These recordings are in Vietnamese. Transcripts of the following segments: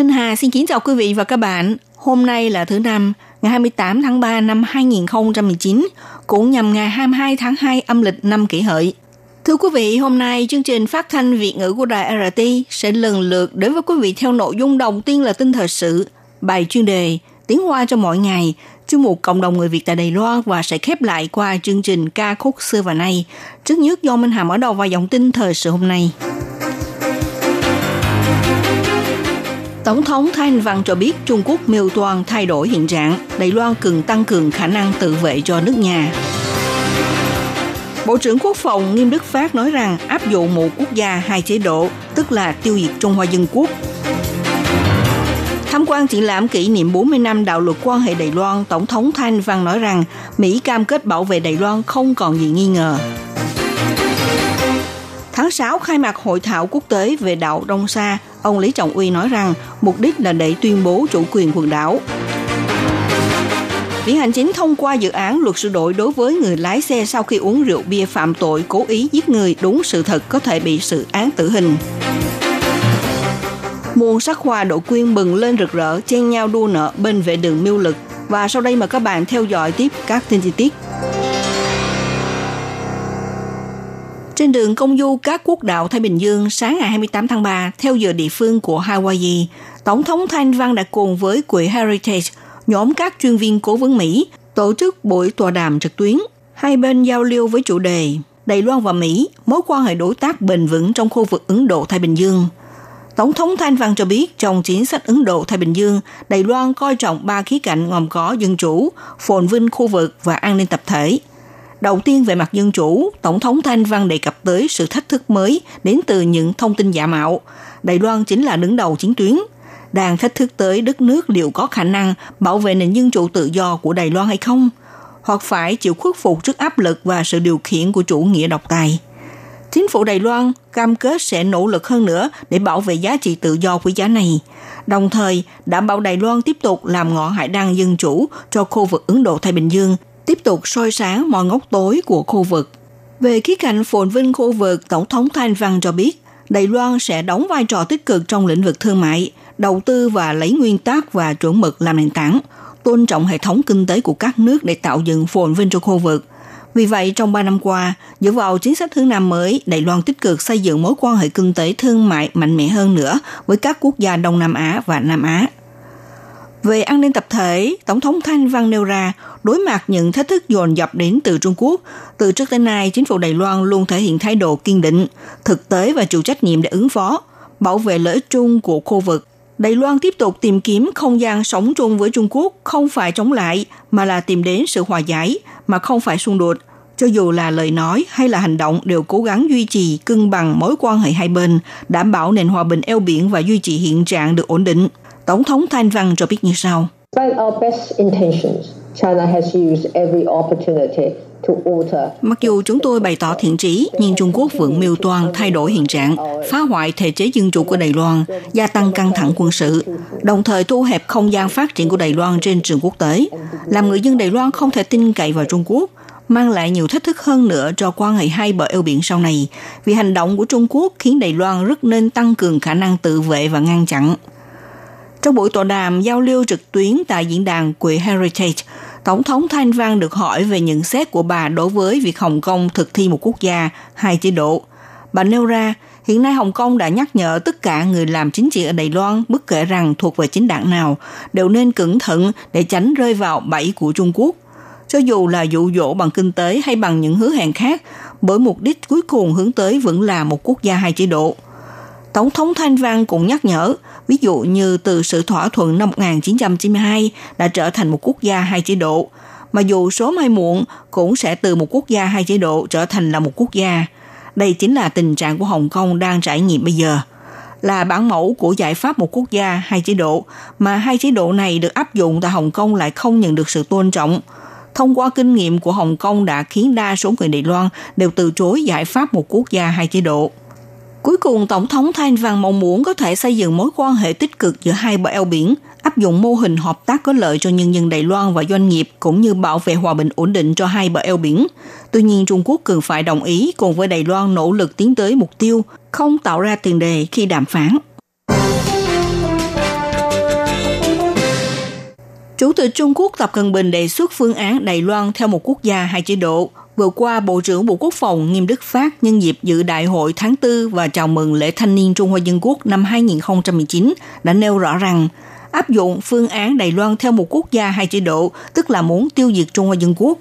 Minh Hà xin kính chào quý vị và các bạn. Hôm nay là thứ năm, ngày 28 tháng 3 năm 2019, cũng nhằm ngày 22 tháng 2 âm lịch năm kỷ hợi. Thưa quý vị, hôm nay chương trình phát thanh Việt ngữ của đài RT sẽ lần lượt đến với quý vị theo nội dung đầu tiên là tin thời sự, bài chuyên đề, tiếng hoa cho mỗi ngày, chuyên mục cộng đồng người Việt tại Đài Loan và sẽ khép lại qua chương trình ca khúc xưa và nay. Trước nhất do Minh Hà mở đầu vào dòng tin thời sự hôm nay. Tổng thống Thanh Văn cho biết Trung Quốc miêu toan thay đổi hiện trạng, Đài Loan cần tăng cường khả năng tự vệ cho nước nhà. Bộ trưởng Quốc phòng Nghiêm Đức Phát nói rằng áp dụng một quốc gia hai chế độ, tức là tiêu diệt Trung Hoa Dân Quốc. Tham quan triển lãm kỷ niệm 40 năm đạo luật quan hệ Đài Loan, Tổng thống Thanh Văn nói rằng Mỹ cam kết bảo vệ Đài Loan không còn gì nghi ngờ. Tháng 6 khai mạc hội thảo quốc tế về đảo Đông Sa, ông Lý Trọng Uy nói rằng mục đích là để tuyên bố chủ quyền quần đảo. Viện Hành Chính thông qua dự án luật sửa đổi đối với người lái xe sau khi uống rượu bia phạm tội cố ý giết người đúng sự thật có thể bị xử án tử hình. Muôn sắc hoa độ quyên bừng lên rực rỡ, chen nhau đua nợ bên vệ đường miêu lực. Và sau đây mời các bạn theo dõi tiếp các tin chi tiết. Trên đường công du các quốc đảo Thái Bình Dương sáng ngày 28 tháng 3, theo giờ địa phương của Hawaii, Tổng thống Thanh Văn đã cùng với quỹ Heritage, nhóm các chuyên viên cố vấn Mỹ, tổ chức buổi tọa đàm trực tuyến. Hai bên giao lưu với chủ đề Đài Loan và Mỹ, mối quan hệ đối tác bền vững trong khu vực Ấn Độ-Thái Bình Dương. Tổng thống Thanh Văn cho biết trong chính sách Ấn Độ-Thái Bình Dương, Đài Loan coi trọng ba khía cạnh gồm có dân chủ, phồn vinh khu vực và an ninh tập thể – Đầu tiên về mặt dân chủ, Tổng thống Thanh Văn đề cập tới sự thách thức mới đến từ những thông tin giả mạo. Đài Loan chính là đứng đầu chiến tuyến. Đang thách thức tới đất nước liệu có khả năng bảo vệ nền dân chủ tự do của Đài Loan hay không? Hoặc phải chịu khuất phục trước áp lực và sự điều khiển của chủ nghĩa độc tài. Chính phủ Đài Loan cam kết sẽ nỗ lực hơn nữa để bảo vệ giá trị tự do quý giá này, đồng thời đảm bảo Đài Loan tiếp tục làm ngõ hải đăng dân chủ cho khu vực Ấn Độ-Thái Bình Dương tiếp tục soi sáng mọi ngóc tối của khu vực. Về khía cạnh phồn vinh khu vực, Tổng thống Thanh Văn cho biết, Đài Loan sẽ đóng vai trò tích cực trong lĩnh vực thương mại, đầu tư và lấy nguyên tắc và chuẩn mực làm nền tảng, tôn trọng hệ thống kinh tế của các nước để tạo dựng phồn vinh cho khu vực. Vì vậy, trong 3 năm qua, dựa vào chính sách hướng Nam mới, Đài Loan tích cực xây dựng mối quan hệ kinh tế thương mại mạnh mẽ hơn nữa với các quốc gia Đông Nam Á và Nam Á. Về an ninh tập thể, Tổng thống Thanh Văn nêu ra, đối mặt những thách thức dồn dập đến từ Trung Quốc, từ trước tới nay chính phủ Đài Loan luôn thể hiện thái độ kiên định, thực tế và chịu trách nhiệm để ứng phó, bảo vệ lợi ích chung của khu vực. Đài Loan tiếp tục tìm kiếm không gian sống chung với Trung Quốc không phải chống lại mà là tìm đến sự hòa giải mà không phải xung đột. Cho dù là lời nói hay là hành động đều cố gắng duy trì cân bằng mối quan hệ hai bên, đảm bảo nền hòa bình eo biển và duy trì hiện trạng được ổn định. Tổng thống Thanh Văn cho biết như sau. Mặc dù chúng tôi bày tỏ thiện trí, nhưng Trung Quốc vẫn miêu toan thay đổi hiện trạng, phá hoại thể chế dân chủ của Đài Loan, gia tăng căng thẳng quân sự, đồng thời thu hẹp không gian phát triển của Đài Loan trên trường quốc tế, làm người dân Đài Loan không thể tin cậy vào Trung Quốc, mang lại nhiều thách thức hơn nữa cho quan hệ hai bờ eo biển sau này, vì hành động của Trung Quốc khiến Đài Loan rất nên tăng cường khả năng tự vệ và ngăn chặn. Trong buổi tọa đàm giao lưu trực tuyến tại diễn đàn quỹ Heritage, Tổng thống Thanh Văn được hỏi về nhận xét của bà đối với việc Hồng Kông thực thi một quốc gia, hai chế độ. Bà nêu ra, hiện nay Hồng Kông đã nhắc nhở tất cả người làm chính trị ở Đài Loan, bất kể rằng thuộc về chính đảng nào, đều nên cẩn thận để tránh rơi vào bẫy của Trung Quốc. Cho dù là dụ dỗ bằng kinh tế hay bằng những hứa hẹn khác, bởi mục đích cuối cùng hướng tới vẫn là một quốc gia hai chế độ. Tổng thống Thanh Văn cũng nhắc nhở, ví dụ như từ sự thỏa thuận năm 1992 đã trở thành một quốc gia hai chế độ, mà dù số mai muộn cũng sẽ từ một quốc gia hai chế độ trở thành là một quốc gia. Đây chính là tình trạng của Hồng Kông đang trải nghiệm bây giờ. là bản mẫu của giải pháp một quốc gia, hai chế độ, mà hai chế độ này được áp dụng tại Hồng Kông lại không nhận được sự tôn trọng. Thông qua kinh nghiệm của Hồng Kông đã khiến đa số người Đài Loan đều từ chối giải pháp một quốc gia, hai chế độ. Cuối cùng, Tổng thống Thanh Văn mong muốn có thể xây dựng mối quan hệ tích cực giữa hai bờ eo biển, áp dụng mô hình hợp tác có lợi cho nhân dân Đài Loan và doanh nghiệp cũng như bảo vệ hòa bình ổn định cho hai bờ eo biển. Tuy nhiên, Trung Quốc cần phải đồng ý cùng với Đài Loan nỗ lực tiến tới mục tiêu không tạo ra tiền đề khi đàm phán. Chủ tịch Trung Quốc Tập Cận Bình đề xuất phương án Đài Loan theo một quốc gia hai chế độ. Vừa qua, Bộ trưởng Bộ Quốc phòng Nghiêm Đức Phát nhân dịp dự đại hội tháng 4 và chào mừng lễ thanh niên Trung Hoa Dân Quốc năm 2019 đã nêu rõ rằng áp dụng phương án Đài Loan theo một quốc gia hai chế độ, tức là muốn tiêu diệt Trung Hoa Dân Quốc.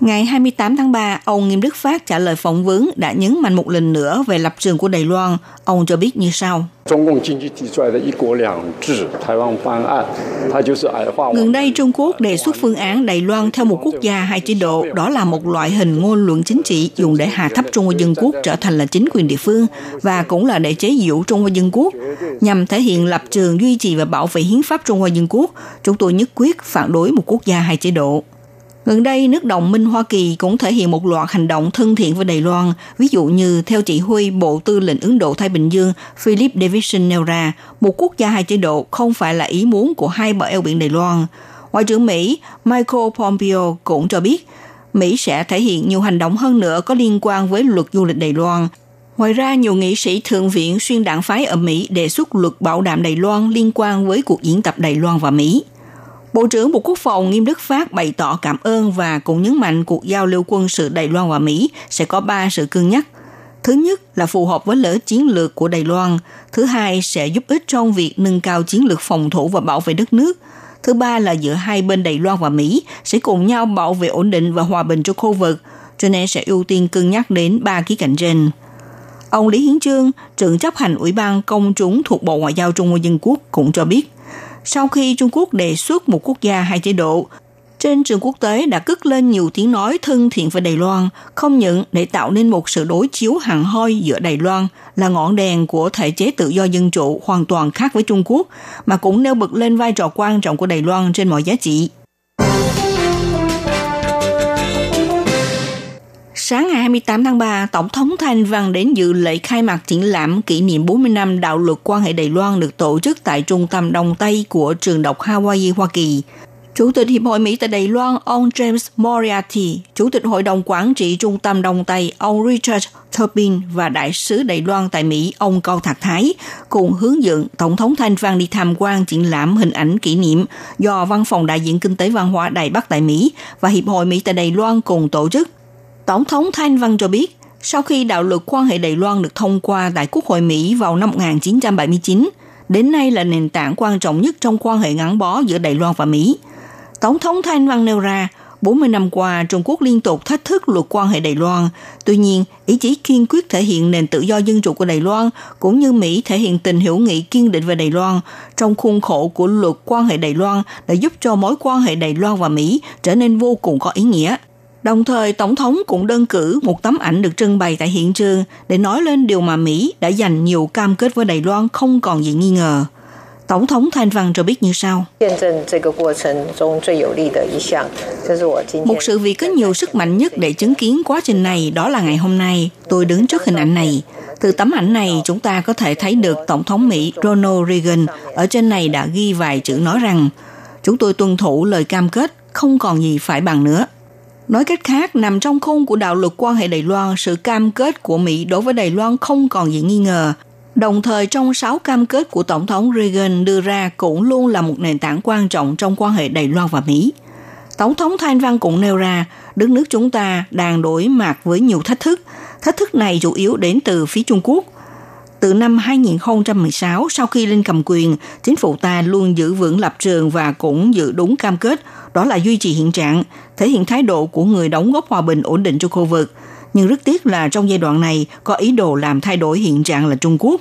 Ngày 28 tháng 3, ông Nghiêm Đức Phát trả lời phỏng vấn đã nhấn mạnh một lần nữa về lập trường của Đài Loan. Ông cho biết như sau. Gần đây, Trung Quốc đề xuất phương án Đài Loan theo một quốc gia hai chế độ. Đó là một loại hình ngôn luận chính trị dùng để hạ thấp Trung Hoa Dân Quốc trở thành là chính quyền địa phương và cũng là để chế giễu Trung Hoa Dân Quốc. Nhằm thể hiện lập trường duy trì và bảo vệ hiến pháp Trung Hoa Dân Quốc, chúng tôi nhất quyết phản đối một quốc gia hai chế độ. Gần đây, nước đồng minh Hoa Kỳ cũng thể hiện một loạt hành động thân thiện với Đài Loan, ví dụ như theo chỉ huy Bộ Tư lệnh Ấn Độ Thái Bình Dương Philip Davidson nêu ra, một quốc gia hai chế độ không phải là ý muốn của hai bờ eo biển Đài Loan. Ngoại trưởng Mỹ Michael Pompeo cũng cho biết, Mỹ sẽ thể hiện nhiều hành động hơn nữa có liên quan với luật du lịch Đài Loan. Ngoài ra, nhiều nghị sĩ thượng viện xuyên đảng phái ở Mỹ đề xuất luật bảo đảm Đài Loan liên quan với cuộc diễn tập Đài Loan và Mỹ. Bộ trưởng Bộ Quốc phòng Nghiêm Đức Phát bày tỏ cảm ơn và cũng nhấn mạnh cuộc giao lưu quân sự Đài Loan và Mỹ sẽ có ba sự cân nhắc. Thứ nhất là phù hợp với lợi chiến lược của Đài Loan. Thứ hai sẽ giúp ích trong việc nâng cao chiến lược phòng thủ và bảo vệ đất nước. Thứ ba là giữa hai bên Đài Loan và Mỹ sẽ cùng nhau bảo vệ ổn định và hòa bình cho khu vực, cho nên sẽ ưu tiên cân nhắc đến ba ký cạnh trên. Ông Lý Hiến Trương, trưởng chấp hành Ủy ban Công chúng thuộc Bộ Ngoại giao Trung Hoa Dân Quốc cũng cho biết, sau khi Trung Quốc đề xuất một quốc gia hai chế độ, trên trường quốc tế đã cất lên nhiều tiếng nói thân thiện với Đài Loan, không những để tạo nên một sự đối chiếu hẳn hoi giữa Đài Loan là ngọn đèn của thể chế tự do dân chủ hoàn toàn khác với Trung Quốc, mà cũng nêu bật lên vai trò quan trọng của Đài Loan trên mọi giá trị. Sáng ngày 28 tháng 3, Tổng thống Thanh Văn đến dự lễ khai mạc triển lãm kỷ niệm 40 năm đạo luật quan hệ Đài Loan được tổ chức tại Trung tâm Đông Tây của trường đọc Hawaii, Hoa Kỳ. Chủ tịch Hiệp hội Mỹ tại Đài Loan, ông James Moriarty, Chủ tịch Hội đồng Quản trị Trung tâm Đông Tây, ông Richard Turpin và Đại sứ Đài Loan tại Mỹ, ông Cao Thạc Thái, cùng hướng dẫn Tổng thống Thanh Văn đi tham quan triển lãm hình ảnh kỷ niệm do Văn phòng Đại diện Kinh tế Văn hóa Đài Bắc tại Mỹ và Hiệp hội Mỹ tại Đài Loan cùng tổ chức. Tổng thống Thanh Văn cho biết, sau khi đạo luật quan hệ Đài Loan được thông qua tại Quốc hội Mỹ vào năm 1979, đến nay là nền tảng quan trọng nhất trong quan hệ gắn bó giữa Đài Loan và Mỹ. Tổng thống Thanh Văn nêu ra, 40 năm qua, Trung Quốc liên tục thách thức luật quan hệ Đài Loan. Tuy nhiên, ý chí kiên quyết thể hiện nền tự do dân chủ của Đài Loan, cũng như Mỹ thể hiện tình hữu nghị kiên định về Đài Loan trong khuôn khổ của luật quan hệ Đài Loan đã giúp cho mối quan hệ Đài Loan và Mỹ trở nên vô cùng có ý nghĩa. Đồng thời, Tổng thống cũng đơn cử một tấm ảnh được trưng bày tại hiện trường để nói lên điều mà Mỹ đã dành nhiều cam kết với Đài Loan không còn gì nghi ngờ. Tổng thống Thanh Văn cho biết như sau. Một sự việc có nhiều sức mạnh nhất để chứng kiến quá trình này đó là ngày hôm nay. Tôi đứng trước hình ảnh này. Từ tấm ảnh này, chúng ta có thể thấy được Tổng thống Mỹ Ronald Reagan ở trên này đã ghi vài chữ nói rằng chúng tôi tuân thủ lời cam kết, không còn gì phải bằng nữa. Nói cách khác, nằm trong khung của đạo luật quan hệ Đài Loan, sự cam kết của Mỹ đối với Đài Loan không còn gì nghi ngờ. Đồng thời trong sáu cam kết của Tổng thống Reagan đưa ra cũng luôn là một nền tảng quan trọng trong quan hệ Đài Loan và Mỹ. Tổng thống Thanh Văn cũng nêu ra, đất nước chúng ta đang đối mặt với nhiều thách thức. Thách thức này chủ yếu đến từ phía Trung Quốc. Từ năm 2016, sau khi lên cầm quyền, chính phủ ta luôn giữ vững lập trường và cũng giữ đúng cam kết đó là duy trì hiện trạng, thể hiện thái độ của người đóng góp hòa bình ổn định cho khu vực. Nhưng rất tiếc là trong giai đoạn này có ý đồ làm thay đổi hiện trạng là Trung Quốc.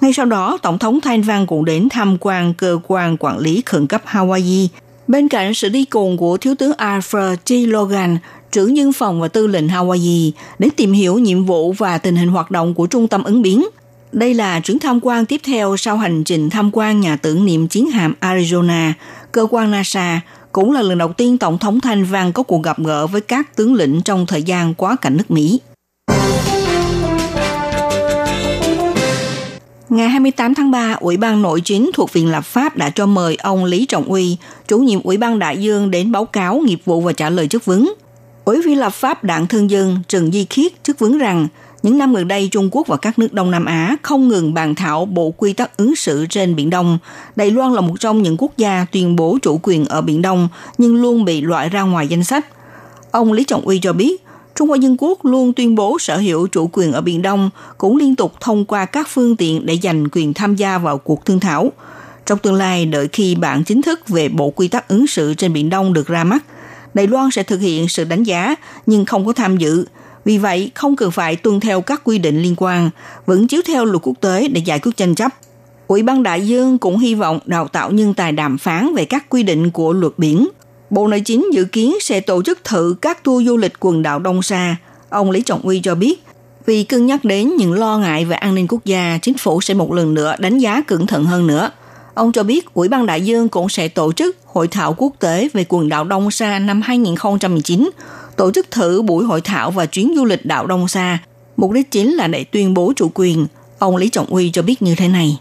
Ngay sau đó, Tổng thống Thanh Văn cũng đến tham quan cơ quan quản lý khẩn cấp Hawaii. Bên cạnh sự đi cùng của Thiếu tướng Arthur T. Logan, trưởng nhân phòng và tư lệnh Hawaii, để tìm hiểu nhiệm vụ và tình hình hoạt động của trung tâm ứng biến – đây là chuyến tham quan tiếp theo sau hành trình tham quan nhà tưởng niệm chiến hạm Arizona, cơ quan NASA, cũng là lần đầu tiên Tổng thống Thanh Văn có cuộc gặp gỡ với các tướng lĩnh trong thời gian quá cảnh nước Mỹ. Ngày 28 tháng 3, Ủy ban Nội chính thuộc Viện Lập pháp đã cho mời ông Lý Trọng Uy, chủ nhiệm Ủy ban Đại Dương đến báo cáo nghiệp vụ và trả lời chất vấn. Ủy viên lập pháp Đảng Thương Dân Trần Di Khiết chất vấn rằng những năm gần đây Trung Quốc và các nước Đông Nam Á không ngừng bàn thảo bộ quy tắc ứng xử trên Biển Đông. Đài Loan là một trong những quốc gia tuyên bố chủ quyền ở Biển Đông nhưng luôn bị loại ra ngoài danh sách. Ông Lý Trọng Uy cho biết, Trung Hoa Dân Quốc luôn tuyên bố sở hữu chủ quyền ở Biển Đông, cũng liên tục thông qua các phương tiện để giành quyền tham gia vào cuộc thương thảo. Trong tương lai, đợi khi bản chính thức về Bộ Quy tắc ứng xử trên Biển Đông được ra mắt, Đài Loan sẽ thực hiện sự đánh giá nhưng không có tham dự. Vì vậy, không cần phải tuân theo các quy định liên quan, vẫn chiếu theo luật quốc tế để giải quyết tranh chấp. Ủy ban Đại Dương cũng hy vọng đào tạo nhân tài đàm phán về các quy định của luật biển – Bộ Nội chính dự kiến sẽ tổ chức thử các tour du lịch quần đảo Đông Sa. Ông Lý Trọng Uy cho biết, vì cân nhắc đến những lo ngại về an ninh quốc gia, chính phủ sẽ một lần nữa đánh giá cẩn thận hơn nữa. Ông cho biết Ủy ban Đại Dương cũng sẽ tổ chức hội thảo quốc tế về quần đảo Đông Sa năm 2019, tổ chức thử buổi hội thảo và chuyến du lịch đảo Đông Sa, mục đích chính là để tuyên bố chủ quyền. Ông Lý Trọng Uy cho biết như thế này.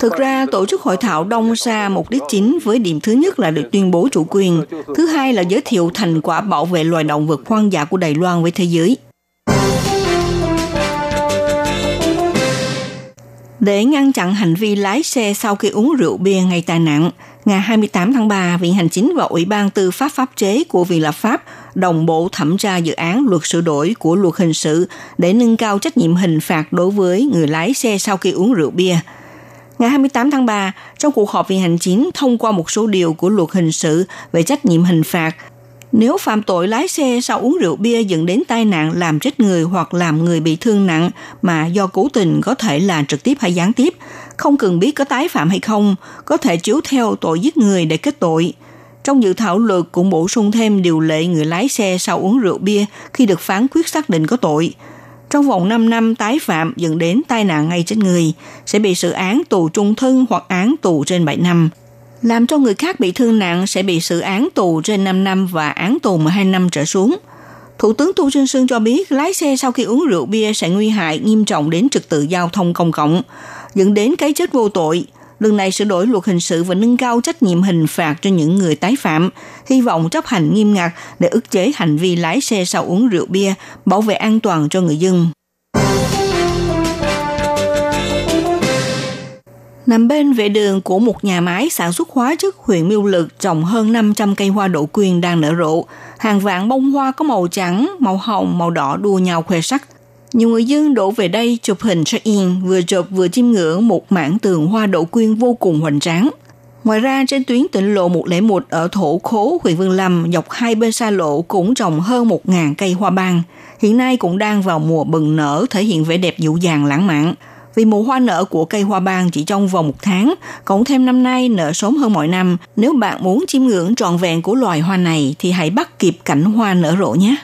Thực ra, tổ chức hội thảo Đông Sa mục đích chính với điểm thứ nhất là được tuyên bố chủ quyền, thứ hai là giới thiệu thành quả bảo vệ loài động vật hoang dã của Đài Loan với thế giới. Để ngăn chặn hành vi lái xe sau khi uống rượu bia gây tai nạn, ngày 28 tháng 3, Viện Hành Chính và Ủy ban Tư pháp Pháp chế của Viện Lập pháp đồng bộ thẩm tra dự án luật sửa đổi của luật hình sự để nâng cao trách nhiệm hình phạt đối với người lái xe sau khi uống rượu bia. Ngày 28 tháng 3, trong cuộc họp Viện Hành Chính thông qua một số điều của luật hình sự về trách nhiệm hình phạt nếu phạm tội lái xe sau uống rượu bia dẫn đến tai nạn làm chết người hoặc làm người bị thương nặng mà do cố tình có thể là trực tiếp hay gián tiếp, không cần biết có tái phạm hay không, có thể chiếu theo tội giết người để kết tội. Trong dự thảo luật cũng bổ sung thêm điều lệ người lái xe sau uống rượu bia khi được phán quyết xác định có tội. Trong vòng 5 năm tái phạm dẫn đến tai nạn ngay trên người, sẽ bị xử án tù trung thân hoặc án tù trên 7 năm làm cho người khác bị thương nặng sẽ bị xử án tù trên 5 năm và án tù 12 năm trở xuống. Thủ tướng Tu Trinh Sương cho biết lái xe sau khi uống rượu bia sẽ nguy hại nghiêm trọng đến trật tự giao thông công cộng, dẫn đến cái chết vô tội. Lần này sửa đổi luật hình sự và nâng cao trách nhiệm hình phạt cho những người tái phạm, hy vọng chấp hành nghiêm ngặt để ức chế hành vi lái xe sau uống rượu bia, bảo vệ an toàn cho người dân. Nằm bên vệ đường của một nhà máy sản xuất hóa chất huyện Miêu Lực trồng hơn 500 cây hoa đậu quyên đang nở rộ. Hàng vạn bông hoa có màu trắng, màu hồng, màu đỏ đua nhau khoe sắc. Nhiều người dân đổ về đây chụp hình check-in, vừa chụp vừa chiêm ngưỡng một mảng tường hoa đậu quyên vô cùng hoành tráng. Ngoài ra, trên tuyến tỉnh lộ 101 ở thổ khố huyện Vương Lâm, dọc hai bên xa lộ cũng trồng hơn 1.000 cây hoa ban. Hiện nay cũng đang vào mùa bừng nở, thể hiện vẻ đẹp dịu dàng lãng mạn vì mùa hoa nở của cây hoa ban chỉ trong vòng một tháng, cộng thêm năm nay nở sớm hơn mọi năm. Nếu bạn muốn chiêm ngưỡng trọn vẹn của loài hoa này thì hãy bắt kịp cảnh hoa nở rộ nhé.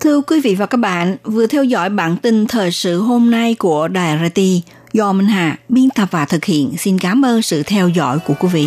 Thưa quý vị và các bạn, vừa theo dõi bản tin thời sự hôm nay của Đài RT do Minh Hà biên tập và thực hiện. Xin cảm ơn sự theo dõi của quý vị.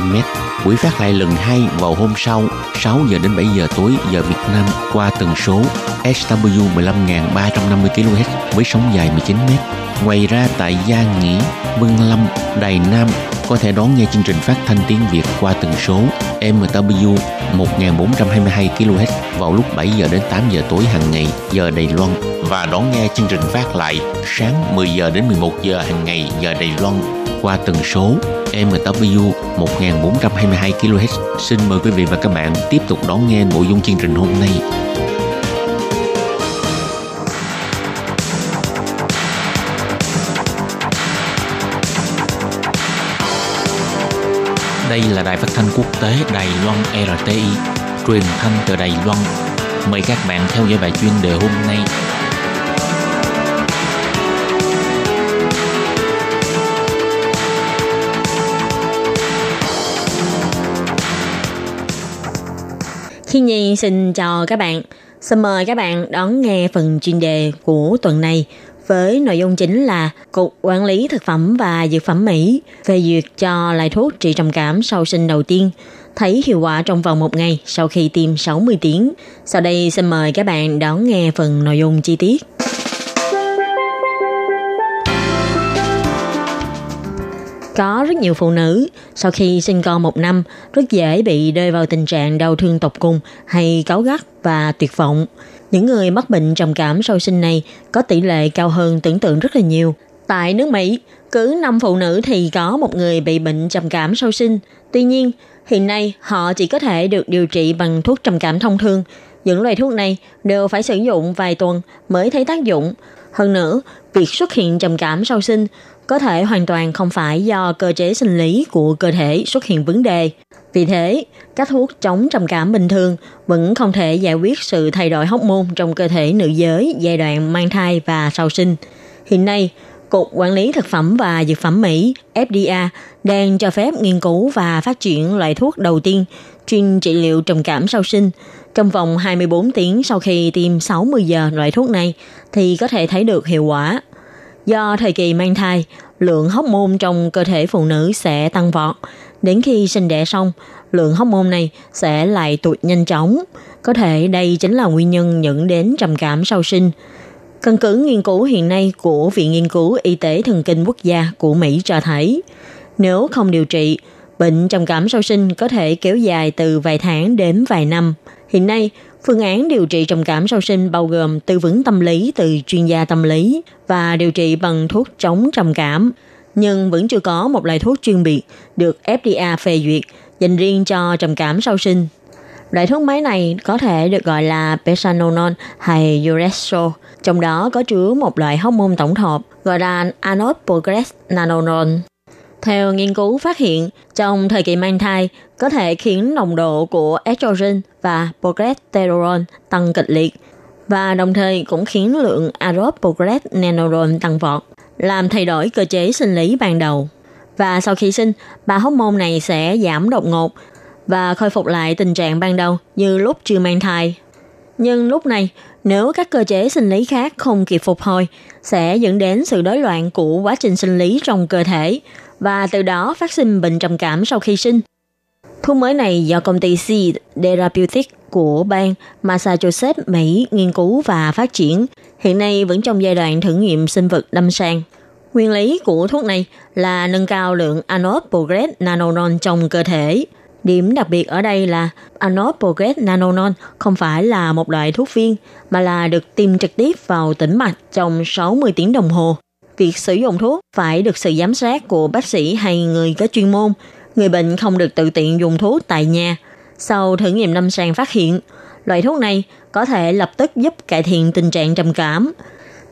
25m. Buổi phát lại lần 2 vào hôm sau 6 giờ đến 7 giờ tối giờ Việt Nam qua tần số SW 15.350 kHz với sóng dài 19 m. Ngoài ra tại Gia Nghĩa, Vân Lâm, Đài Nam có thể đón nghe chương trình phát thanh tiếng Việt qua tần số MW 1422 kHz vào lúc 7 giờ đến 8 giờ tối hàng ngày giờ Đài Loan và đón nghe chương trình phát lại sáng 10 giờ đến 11 giờ hàng ngày giờ Đài Loan qua tần số FM người ta BU 1422 kHz. Xin mời quý vị và các bạn tiếp tục đón nghe nội dung chương trình hôm nay. Đây là đài phát thanh quốc tế Đài Loan RTI, truyền thanh từ Đài Loan. Mời các bạn theo dõi bài chuyên đề hôm nay Khi Nhi xin chào các bạn. Xin mời các bạn đón nghe phần chuyên đề của tuần này với nội dung chính là Cục Quản lý Thực phẩm và Dược phẩm Mỹ phê duyệt cho loại thuốc trị trầm cảm sau sinh đầu tiên, thấy hiệu quả trong vòng một ngày sau khi tiêm 60 tiếng. Sau đây xin mời các bạn đón nghe phần nội dung chi tiết. Có rất nhiều phụ nữ sau khi sinh con một năm rất dễ bị rơi vào tình trạng đau thương tột cùng hay cáu gắt và tuyệt vọng. Những người mắc bệnh trầm cảm sau sinh này có tỷ lệ cao hơn tưởng tượng rất là nhiều. Tại nước Mỹ, cứ 5 phụ nữ thì có một người bị bệnh trầm cảm sau sinh. Tuy nhiên, hiện nay họ chỉ có thể được điều trị bằng thuốc trầm cảm thông thường. Những loại thuốc này đều phải sử dụng vài tuần mới thấy tác dụng. Hơn nữa, việc xuất hiện trầm cảm sau sinh có thể hoàn toàn không phải do cơ chế sinh lý của cơ thể xuất hiện vấn đề. Vì thế, các thuốc chống trầm cảm bình thường vẫn không thể giải quyết sự thay đổi hóc môn trong cơ thể nữ giới giai đoạn mang thai và sau sinh. Hiện nay, Cục Quản lý Thực phẩm và Dược phẩm Mỹ FDA đang cho phép nghiên cứu và phát triển loại thuốc đầu tiên chuyên trị liệu trầm cảm sau sinh. Trong vòng 24 tiếng sau khi tiêm 60 giờ loại thuốc này thì có thể thấy được hiệu quả. Do thời kỳ mang thai, lượng hóc môn trong cơ thể phụ nữ sẽ tăng vọt. Đến khi sinh đẻ xong, lượng hóc môn này sẽ lại tụt nhanh chóng. Có thể đây chính là nguyên nhân dẫn đến trầm cảm sau sinh. Căn cứ nghiên cứu hiện nay của Viện Nghiên cứu Y tế Thần kinh Quốc gia của Mỹ cho thấy, nếu không điều trị, bệnh trầm cảm sau sinh có thể kéo dài từ vài tháng đến vài năm. Hiện nay, phương án điều trị trầm cảm sau sinh bao gồm tư vấn tâm lý từ chuyên gia tâm lý và điều trị bằng thuốc chống trầm cảm, nhưng vẫn chưa có một loại thuốc chuyên biệt được FDA phê duyệt dành riêng cho trầm cảm sau sinh. Loại thuốc máy này có thể được gọi là Pesanolon hay Uresol, trong đó có chứa một loại hormone tổng hợp gọi là Anopogrenanolone. Theo nghiên cứu phát hiện, trong thời kỳ mang thai có thể khiến nồng độ của estrogen và progesterone tăng kịch liệt và đồng thời cũng khiến lượng androprogesterone tăng vọt, làm thay đổi cơ chế sinh lý ban đầu. Và sau khi sinh, ba hormone này sẽ giảm đột ngột và khôi phục lại tình trạng ban đầu như lúc chưa mang thai. Nhưng lúc này, nếu các cơ chế sinh lý khác không kịp phục hồi, sẽ dẫn đến sự rối loạn của quá trình sinh lý trong cơ thể và từ đó phát sinh bệnh trầm cảm sau khi sinh. Thuốc mới này do công ty Seed Therapeutics của bang Massachusetts, Mỹ nghiên cứu và phát triển, hiện nay vẫn trong giai đoạn thử nghiệm sinh vật lâm sàng. Nguyên lý của thuốc này là nâng cao lượng anode progress nanonon trong cơ thể. Điểm đặc biệt ở đây là anode progress nanonon không phải là một loại thuốc viên, mà là được tiêm trực tiếp vào tĩnh mạch trong 60 tiếng đồng hồ. Việc sử dụng thuốc phải được sự giám sát của bác sĩ hay người có chuyên môn. Người bệnh không được tự tiện dùng thuốc tại nhà. Sau thử nghiệm lâm sàng phát hiện, loại thuốc này có thể lập tức giúp cải thiện tình trạng trầm cảm.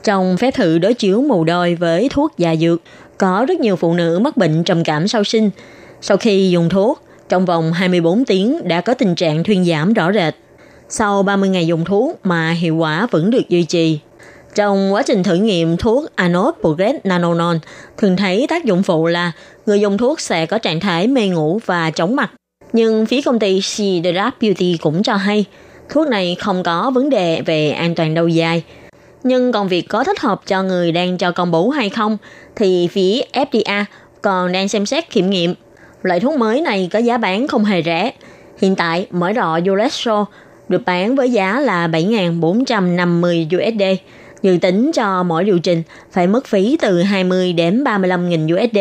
Trong phép thử đối chiếu mù đôi với thuốc già dược, có rất nhiều phụ nữ mắc bệnh trầm cảm sau sinh. Sau khi dùng thuốc, trong vòng 24 tiếng đã có tình trạng thuyên giảm rõ rệt. Sau 30 ngày dùng thuốc mà hiệu quả vẫn được duy trì. Trong quá trình thử nghiệm thuốc Anode Progress Nanonon, thường thấy tác dụng phụ là người dùng thuốc sẽ có trạng thái mê ngủ và chóng mặt. Nhưng phía công ty Cedar Beauty cũng cho hay, thuốc này không có vấn đề về an toàn lâu dài. Nhưng còn việc có thích hợp cho người đang cho con bú hay không, thì phía FDA còn đang xem xét kiểm nghiệm. Loại thuốc mới này có giá bán không hề rẻ. Hiện tại, mỗi rọ Uresol được bán với giá là 7.450 USD, dự tính cho mỗi liệu trình phải mất phí từ 20 đến 35 nghìn USD.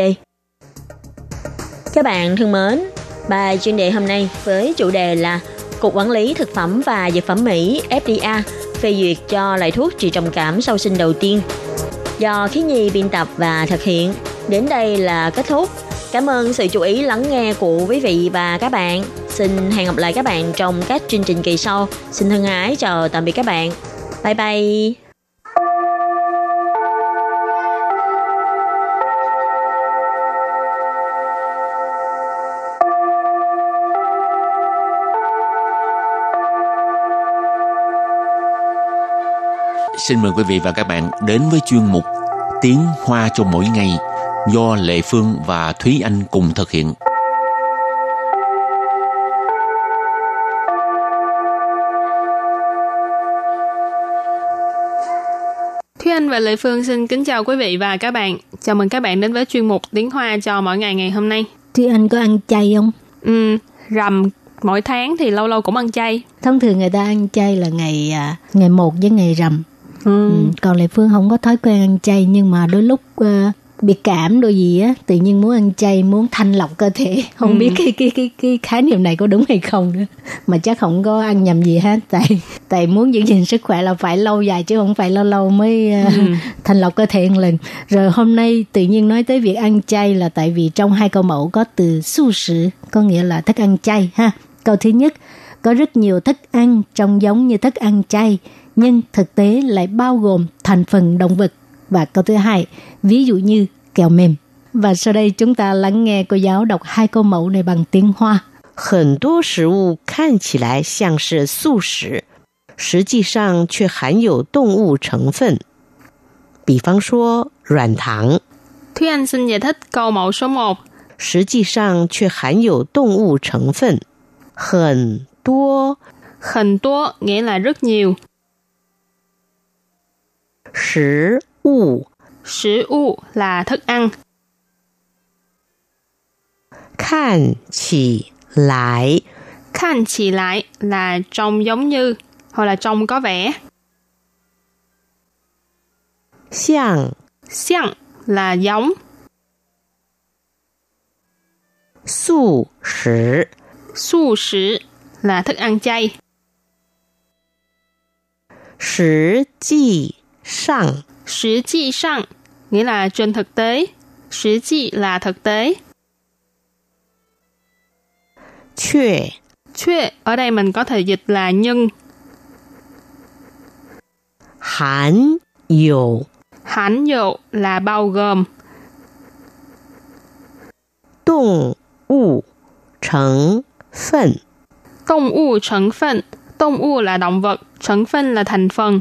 Các bạn thân mến, bài chuyên đề hôm nay với chủ đề là Cục Quản lý Thực phẩm và Dược phẩm Mỹ FDA phê duyệt cho loại thuốc trị trầm cảm sau sinh đầu tiên. Do khí nhi biên tập và thực hiện, đến đây là kết thúc. Cảm ơn sự chú ý lắng nghe của quý vị và các bạn. Xin hẹn gặp lại các bạn trong các chương trình kỳ sau. Xin thân ái chào tạm biệt các bạn. Bye bye. Xin mời quý vị và các bạn đến với chuyên mục Tiếng Hoa cho mỗi ngày do Lệ Phương và Thúy Anh cùng thực hiện. Thúy Anh và Lệ Phương xin kính chào quý vị và các bạn. Chào mừng các bạn đến với chuyên mục Tiếng Hoa cho mỗi ngày ngày hôm nay. Thúy Anh có ăn chay không? Ừ, rằm mỗi tháng thì lâu lâu cũng ăn chay. Thông thường người ta ăn chay là ngày à, ngày 1 với ngày rằm. Ừ. Ừ. Còn Lệ Phương không có thói quen ăn chay nhưng mà đôi lúc uh, bị cảm đôi gì á tự nhiên muốn ăn chay muốn thanh lọc cơ thể không Ừ. biết cái cái cái cái khái niệm này có đúng hay không nữa mà chắc không có ăn nhầm gì hết tại tại muốn giữ gìn sức khỏe là phải lâu dài chứ không phải lâu lâu mới uh, Ừ. thanh lọc cơ thể một lần rồi hôm nay tự nhiên nói tới việc ăn chay là tại vì trong hai câu mẫu có từ su sử có nghĩa là thức ăn chay ha câu thứ nhất có rất nhiều thức ăn trông giống như thức ăn chay nhưng thực tế lại bao gồm thành phần động vật và câu thứ hai ví dụ như kẹo mềm và sau đây chúng ta lắng nghe cô giáo đọc hai câu mẫu này bằng tiếng Hoa 很多食物看起来像是素食，实际上却含有动物成分。比方说软糖， Thúy Anh xin giải thích câu mẫu số 1. 实际上却含有动物成分。很多 Hình tố nghĩa là rất nhiều. 食物 Sử u là thức ăn. 看起来 Khanh chỉ lại là trông giống như hoặc là trông có vẻ. 像 Xiang là giống. 素食 Su sử là thức ăn chay. 实际 上 Sử chi sang nghĩa là trên thực tế. Sử chi là thực tế. 却 Thuê ở đây mình có thể dịch là nhưng. 含有 Hãnh dụ là bao gồm. 动物成分。 Tông u成分. Tông u là động vật,成分là thành phần.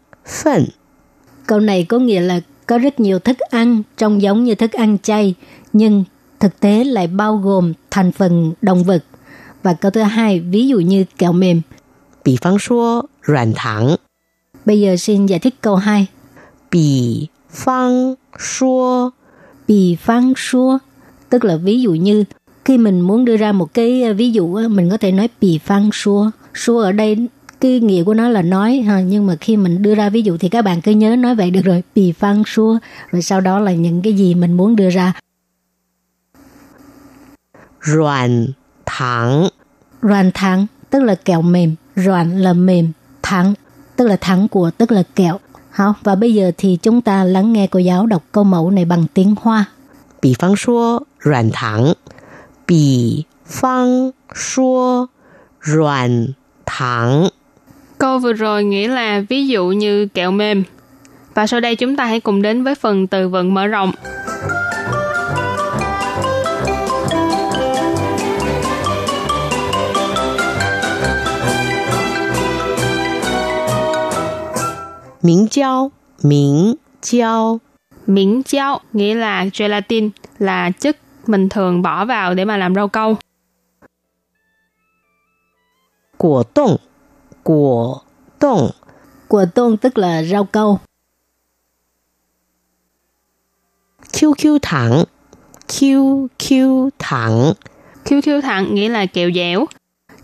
phận. Câu này có nghĩa là có rất nhiều thức ăn trông giống như thức ăn chay, nhưng thực tế lại bao gồm thành phần động vật. Và câu thứ hai, ví dụ như kẹo mềm. Bì phán số, 软糖. Bây giờ xin giải thích câu hai. Bì phán số. Bì phán số, tức là ví dụ như khi mình muốn đưa ra một cái à, ví dụ mình có thể nói bì phán số. Số ở đây cái nghĩa của nó là nói ha nhưng mà khi mình đưa ra ví dụ thì các bạn cứ nhớ nói vậy được rồi bì phăng xua rồi sau đó là những cái gì mình muốn đưa ra Ruan thẳng Ruan thẳng tức là kẹo mềm Ruan là mềm Thẳng tức là thẳng của tức là kẹo Hảo, và bây giờ thì chúng ta lắng nghe cô giáo đọc câu mẫu này bằng tiếng Hoa. Bì phang xua, ruan thẳng. Bì phang xua, ruan thẳng. Câu vừa rồi nghĩa là ví dụ như kẹo mềm. Và sau đây chúng ta hãy cùng đến với phần từ vựng mở rộng. Miếng giao, miếng giao. Miếng giao nghĩa là gelatin, là chất mình thường bỏ vào để mà làm rau câu. Quả đông 果冻， Của tôn tức là rau câu. QQ 糖，QQ 糖， QQ thẳng nghĩa là kẹo dẻo.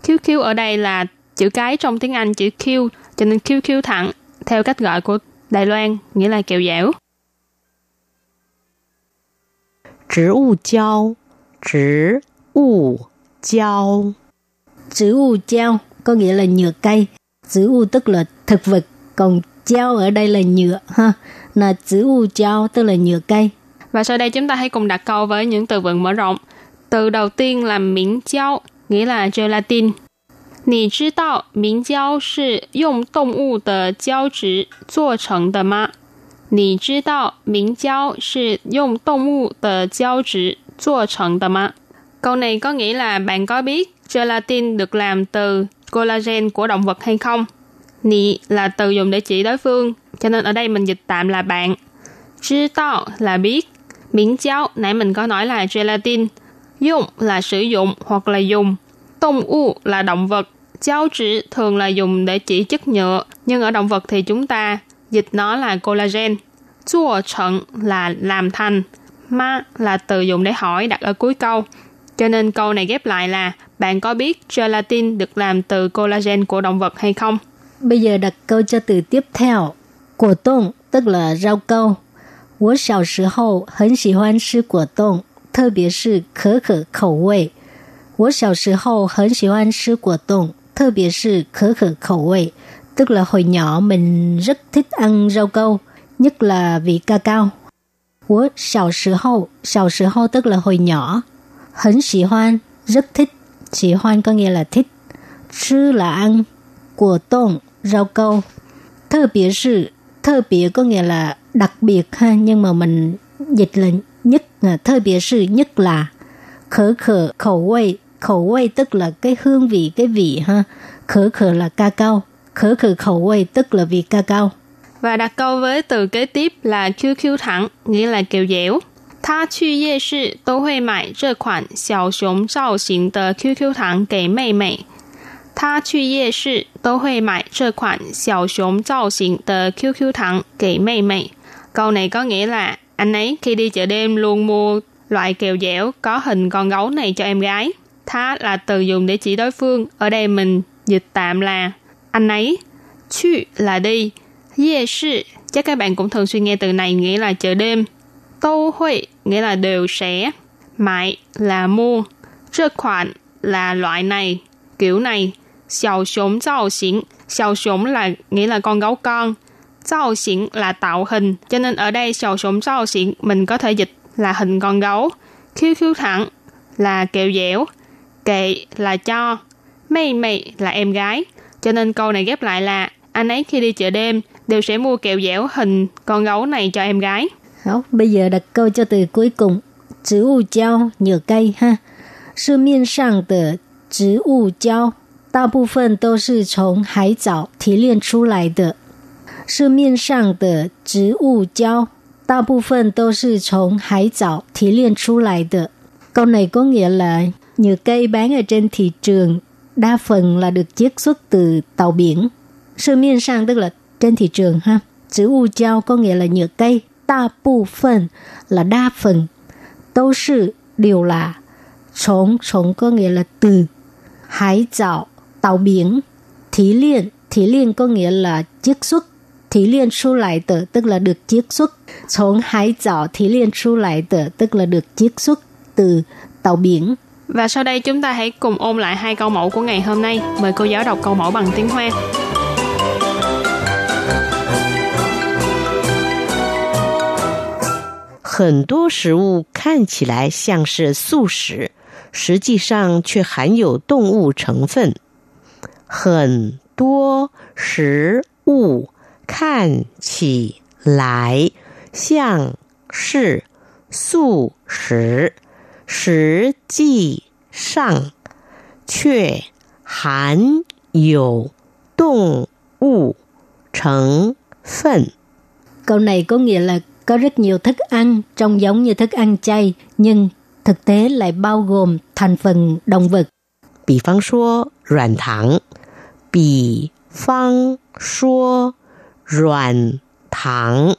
QQ ở đây là chữ cái trong tiếng Anh chữ Q cho nên QQ thẳng theo cách gọi của Đài Loan nghĩa là kẹo dẻo. 植物胶，植物胶， Chữ u treo có nghĩa là nhựa cây. Chữ u tức là thực vật, còn Giao ở đây là nhựa ha. Là chữ u giao tức là nhựa cây. Và sau đây chúng ta hãy cùng đặt câu với những từ vựng mở rộng. Từ đầu tiên là miếng giao, nghĩa là gelatin. 你知道明胶是用动物的胶质做成的吗？你知道明胶是用动物的胶质做成的吗？Câu này có nghĩa là bạn có biết gelatin được làm từ collagen của động vật hay không? Nị là từ dùng để chỉ đối phương, cho nên ở đây mình dịch tạm là bạn. Shi to là biết. Miễn cháo, nãy mình có nói là gelatin. Dùng là sử dụng hoặc là dùng. Động u là động vật. Cháo chỉ thường là dùng để chỉ chất nhựa, nhưng ở động vật thì chúng ta dịch nó là collagen. Chua trận là làm thành. Ma là từ dùng để hỏi đặt ở cuối câu. Cho nên câu này ghép lại là bạn có biết gelatin được làm từ collagen của động vật hay không? Bây giờ đặt câu cho từ tiếp theo. Quả tông tức là rau câu. 我小时候很喜欢吃果冻，特别是可可口味。我小时候很喜欢吃果冻，特别是可可口味。Tức là hồi nhỏ mình rất thích ăn rau câu, nhất là vị ca cao. 我小时候，小时候 tức là hồi nhỏ. Hấn xỉ hoan, rất thích. Xỉ hoan có nghĩa là thích. Chứ là ăn, của tông, rau câu. Thơ biệt sự, thơ biệt có nghĩa là đặc biệt ha, nhưng mà mình dịch là nhất, à，thơ biệt sự nhất là khở khở khẩu quay, khẩu quay tức là cái hương vị, cái vị ha. Khở khở là ca cao, khở khở khẩu quay tức là vị ca cao. Và đặt câu với từ kế tiếp là khiêu khiêu thẳng, nghĩa là kiều dẻo. 他去夜市都会买这款小熊造型的 QQ 糖给妹妹。他去夜市都会买这款小熊造型的 QQ 糖给妹妹。Câu này có nghĩa là anh ấy khi đi chợ đêm luôn mua loại kẹo dẻo có hình con gấu này cho em gái. Thá là từ dùng để chỉ đối phương. Ở đây mình dịch tạm là anh ấy. Chu là đi. Ye sư, chắc các bạn cũng thường xuyên nghe từ này nghĩa là chợ đêm. Tô huệ nghĩa là đều sẽ. Mại là mua. Trơ khoản là loại này, kiểu này. Xiao xiong zao xỉn. Xiao xiong là nghĩa là con gấu con. Zao xỉn là tạo hình. Cho nên ở đây sầu xiong zao xỉn mình có thể dịch là hình con gấu. QQ thẳng là kẹo dẻo. Kệ là cho. Mây mây là em gái. Cho nên câu này ghép lại là anh ấy khi đi chợ đêm đều sẽ mua kẹo dẻo hình con gấu này cho em gái. Hảo, bây giờ đặt câu cho từ cuối cùng.植物胶 nhựa cây ha. 市面上的植物胶大部分都是从海藻提炼出来的。市面上的植物胶大部分都是从海藻提炼出来的。Câu này có nghĩa là nhựa cây bán ở trên thị trường đa phần là được chiết xuất từ tàu biển. Sự miên sang tức là trên thị trường ha. Chữ u giao có nghĩa là nhựa cây. Đa bộ phận là đa phần. Đâu sự đều là. Chống, chống có nghĩa là từ. Hải dạo, tàu biển. Thí liên, thí liên có nghĩa là chiết xuất. Thí liên xuất lại tờ tức là được chiết xuất. Chống hải dạo thí liên xuất lại tờ tức là được chiết xuất từ tàu biển. Và sau đây chúng ta hãy cùng ôn lại hai câu mẫu của ngày hôm nay. Mời cô giáo đọc câu mẫu bằng tiếng Hoa. 很多食物看起来像是素食，实际上却含有动物成分。很多食物看起来像是素食，实际上却含有动物成分。Câu này có nghĩa là có rất nhiều thức ăn trông giống như thức ăn chay nhưng thực tế lại bao gồm thành phần động vật. Bì phang số, ruạn thẳng. Bì phang số, ruạn thẳng.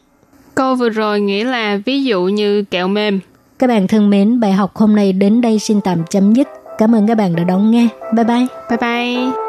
Câu vừa rồi nghĩa là ví dụ như kẹo mềm. Các bạn thân mến, bài học hôm nay đến đây xin tạm chấm dứt. Cảm ơn các bạn đã đón nghe. Bye bye. Bye bye.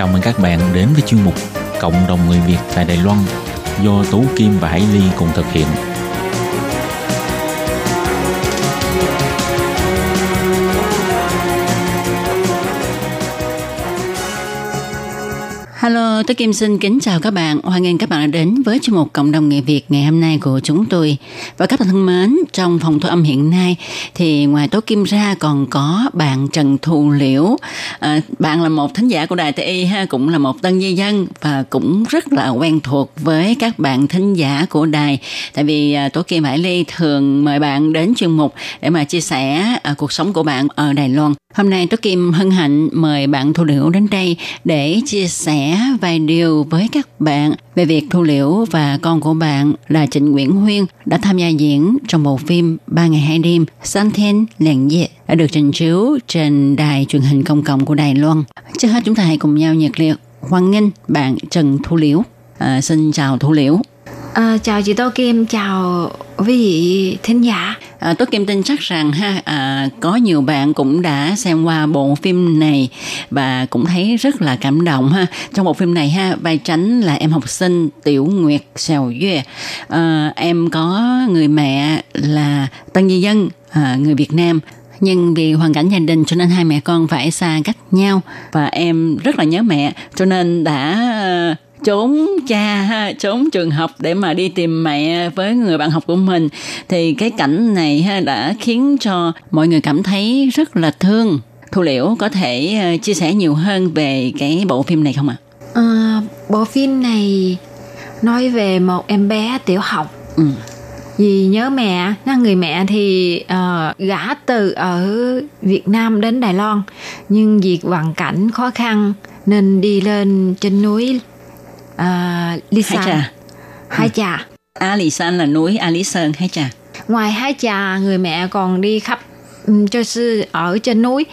Chào mừng các bạn đến với chuyên mục Cộng đồng người Việt tại Đài Loan do Tú Kim và Hải Ly cùng thực hiện. Hello, tôi Kim xin kính chào các bạn. Hoan nghênh các bạn đã đến với chuyên mục Cộng đồng người Việt ngày hôm nay của chúng tôi. Và các bạn thân mến, trong phòng thu âm hiện nay thì ngoài Tố Kim ra còn có bạn Trần Thù Liễu. À, bạn là một thính giả của Đài TI ha, cũng là một tân di dân và cũng rất là quen thuộc với các bạn thính giả của đài. Tại vì à, Tố Kim Hải Ly thường mời bạn đến chuyên mục để mà chia sẻ à, cuộc sống của bạn ở Đài Loan. Hôm nay Tố Kim hân hạnh mời bạn Thu Liễu đến đây để chia sẻ vài điều với các bạn về việc Thu Liễu và con của bạn là Trịnh Nguyễn Huyên đã tham gia diễn trong bộ phim Ba ngày hai đêm San Thiên Lẹn Dệ đã được trình chiếu trên đài truyền hình công cộng của Đài Loan. Trước hết chúng ta hãy cùng nhau nhiệt liệt hoan nghênh bạn Trần Thu Liễu. À, xin chào Thu Liễu. À, chào chị Tô Kim, chào quý vị thính giả. À, tôi Kim tin chắc rằng ha à, có nhiều bạn cũng đã xem qua bộ phim này và cũng thấy rất là cảm động ha. Trong bộ phim này ha, vai tránh là em học sinh Tiểu Nguyệt Sèo Duệ. À, em có người mẹ là tân di dân à, người Việt Nam nhưng vì hoàn cảnh gia đình cho nên hai mẹ con phải xa cách nhau và em rất là nhớ mẹ cho nên đã à, trốn cha ha, trốn trường học để mà đi tìm mẹ với người bạn học của mình thì cái cảnh này ha, đã khiến cho mọi người cảm thấy rất là thương thu liễu có thể ờ, chia sẻ nhiều hơn về cái bộ phim này không ạ À, bộ phim này nói về một em bé tiểu học. ừ. Vì nhớ mẹ, nó người mẹ thì uh, gã từ ở Việt Nam đến Đài Loan, nhưng vì hoàn cảnh khó khăn nên đi lên trên núi uh, Lý Hải San. Trà Hải Trà. A Lì San là núi A Lý Sơn hay trà. Ngoài Hải Trà, người mẹ còn đi khắp um, cho sư ở trên núi.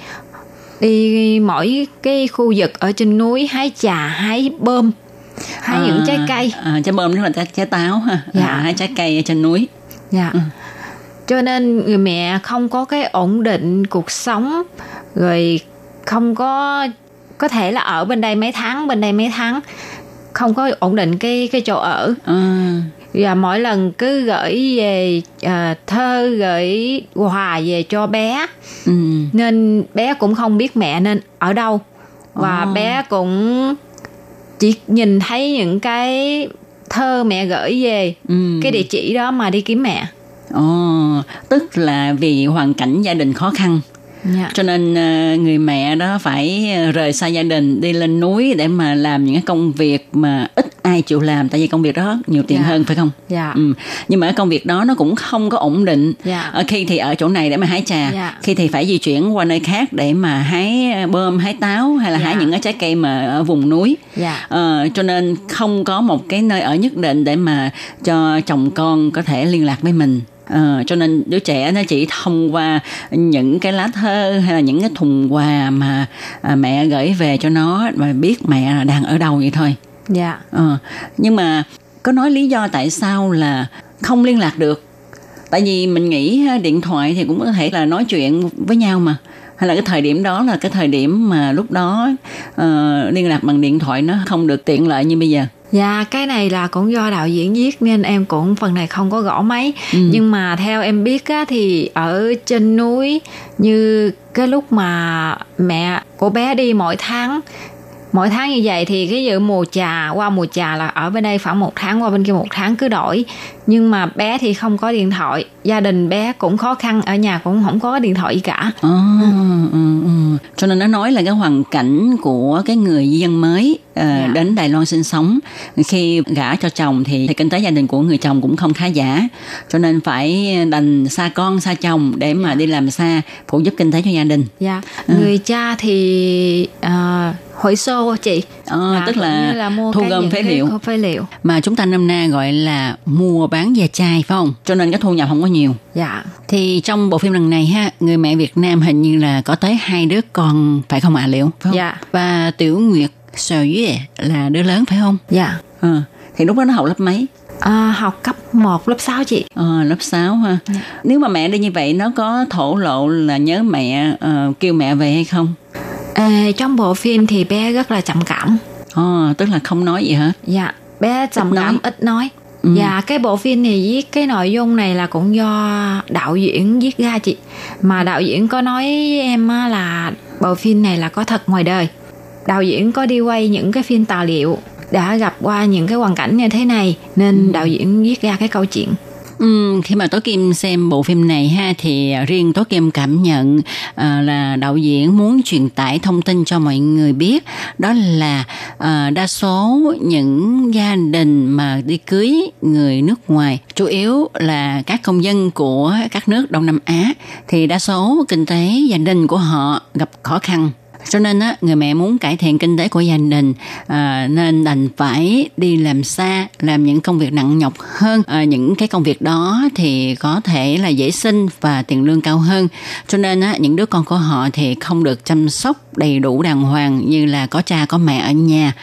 Đi mỗi cái khu vực ở trên núi hái trà hái bơm hái những trái cây. à, trái bơm đó là trái, trái táo ha. Dạ. à, hái trái cây ở trên núi. Dạ. Cho nên người mẹ không có cái ổn định cuộc sống rồi không có có thể là ở bên đây mấy tháng bên đây mấy tháng không có ổn định cái cái chỗ ở à, và mỗi lần cứ gửi về à, thơ gửi quà về cho bé ừ. nên bé cũng không biết mẹ nên ở đâu và Ồ. bé cũng chỉ nhìn thấy những cái thơ mẹ gửi về Ừ. cái địa chỉ đó mà đi kiếm mẹ Ồ, tức là vì hoàn cảnh gia đình khó khăn dạ. cho nên ờ, người mẹ đó phải ờ, rời xa gia đình đi lên núi để mà làm những cái công việc mà ít ai chịu làm tại vì công việc đó nhiều tiền Dạ. hơn phải không? Dạ. Ừ. Nhưng mà cái công việc đó nó cũng không có ổn định. Dạ. Ở khi thì ở chỗ này để mà hái trà, Dạ. khi thì phải di chuyển qua nơi khác để mà hái ờ, bơm, hái táo hay là Dạ. hái những cái trái cây mà ở vùng núi. Dạ. Ờ, cho nên không có một cái nơi ở nhất định để mà cho chồng con có thể liên lạc với mình. Ờ, cho nên đứa trẻ nó chỉ thông qua những cái lá thơ hay là những cái thùng quà mà à, mẹ gửi về cho nó mà biết mẹ là đang ở đâu vậy thôi. dạ. Ờ, nhưng mà có nói lý do tại sao là không liên lạc được? Tại vì mình nghĩ ha, điện thoại thì cũng có thể là nói chuyện với nhau mà. Hay là cái thời điểm đó là cái thời điểm mà lúc đó ờ, liên lạc bằng điện thoại nó không được tiện lợi như bây giờ Dạ cái này là cũng do đạo diễn viết nên em cũng phần này không có gõ mấy Ừ. nhưng mà theo em biết á, thì ở trên núi như cái lúc mà mẹ của bé đi mỗi tháng mỗi tháng như vậy thì cái dự mùa trà qua mùa trà là ở bên đây khoảng một tháng qua bên kia một tháng cứ đổi nhưng mà bé thì không có điện thoại. Gia đình bé cũng khó khăn ở nhà cũng không có điện thoại gì cả. Ờ, ừ, ừ. Cho nên nó nói là cái hoàn cảnh của cái người dân mới ờ, Dạ. đến Đài Loan sinh sống. Khi gả cho chồng thì, thì kinh tế gia đình của người chồng cũng không khá giả. Cho nên phải đành xa con xa chồng để mà đi làm xa phụ giúp kinh tế cho gia đình. dạ. Người cha thì uh, hội xô chị. Dạ, tức là, là mua thu gom phế liệu. phế liệu. Mà chúng ta năm nay gọi là mua bán ve chai phải không? Cho nên cái thu nhập không có nhiều. dạ Thì trong bộ phim lần này ha, người mẹ Việt Nam hình như là có tới hai đứa con phải không ạ Liệu? Phải không? Dạ. Và Tiểu Nguyệt Sở Duy là đứa lớn phải không? dạ Ờ, thì lúc đó nó học lớp mấy? à, học cấp 1 lớp 6 chị Ờ, lớp 6 ha. Nếu mà mẹ đi như vậy nó có thổ lộ là nhớ mẹ ờ, kêu mẹ về hay không? à, trong bộ phim thì bé rất là trầm cảm Ờ, tức là không nói gì hả? dạ bé trầm cảm ít nói Ừ. Dạ cái bộ phim này viết cái nội dung này là cũng do đạo diễn viết ra chị. Mà đạo diễn có nói với em là bộ phim này là có thật ngoài đời. Đạo diễn có đi quay những cái phim tài liệu đã gặp qua những cái hoàn cảnh như thế này Nên đạo diễn viết ra cái câu chuyện Ừ, khi mà Tố Kim xem bộ phim này ha thì à, riêng Tố Kim cảm nhận uh, là đạo diễn muốn truyền tải thông tin cho mọi người biết. Đó là uh, đa số những gia đình mà đi cưới người nước ngoài chủ yếu là các công dân của các nước Đông Nam Á thì đa số kinh tế gia đình của họ gặp khó khăn cho nên á người mẹ muốn cải thiện kinh tế của gia đình à, nên đành phải đi làm xa làm những công việc nặng nhọc hơn. À, những cái công việc đó thì có thể là dễ sinh và tiền lương cao hơn. Cho nên á những đứa con của họ thì không được chăm sóc đầy đủ đàng hoàng như là có cha có mẹ ở nhà.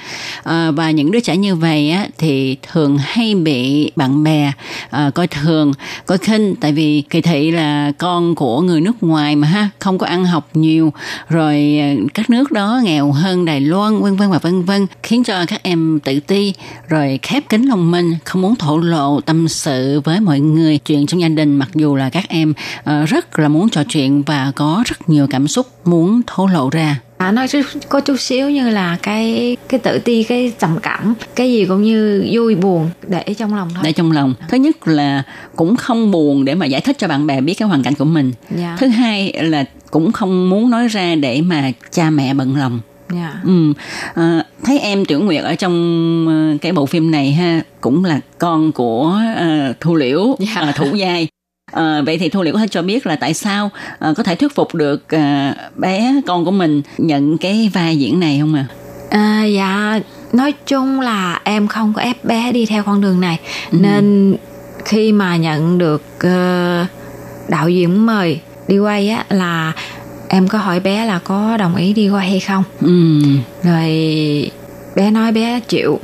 À, và những đứa trẻ như vậy á thì thường hay bị bạn bè à, coi thường coi khinh. Tại vì kỳ thị là con của người nước ngoài mà ha không có ăn học nhiều rồi ờ, các nước đó nghèo hơn Đài Loan vân vân và vân vân khiến cho các em tự ti rồi khép kín lòng mình không muốn thổ lộ tâm sự với mọi người. Chuyện trong gia đình mặc dù là các em uh, rất là muốn trò chuyện và có rất nhiều cảm xúc muốn thổ lộ ra à, Nó có chút xíu như là cái cái tự ti, cái trầm cảm Cái gì cũng như vui buồn để trong lòng thôi để trong lòng thứ nhất là cũng không buồn để mà giải thích cho bạn bè biết cái hoàn cảnh của mình Dạ, thứ hai là cũng không muốn nói ra để mà cha mẹ bận lòng dạ Ừ. À, thấy em Tiểu Nguyệt ở trong ờ, cái bộ phim này ha cũng là con của ờ, Thu Liễu Dạ. ờ, thủ giai. Ờ, vậy thì Thu Liễu có thể cho biết là tại sao ờ, có thể thuyết phục được ờ, bé con của mình nhận cái vai diễn này không à? À, dạ nói chung là em không có ép bé đi theo con đường này Ừ. nên khi mà nhận được ờ, đạo diễn mời đi quay á là em có hỏi bé là có đồng ý đi quay hay không Ừ. rồi bé nói bé chịu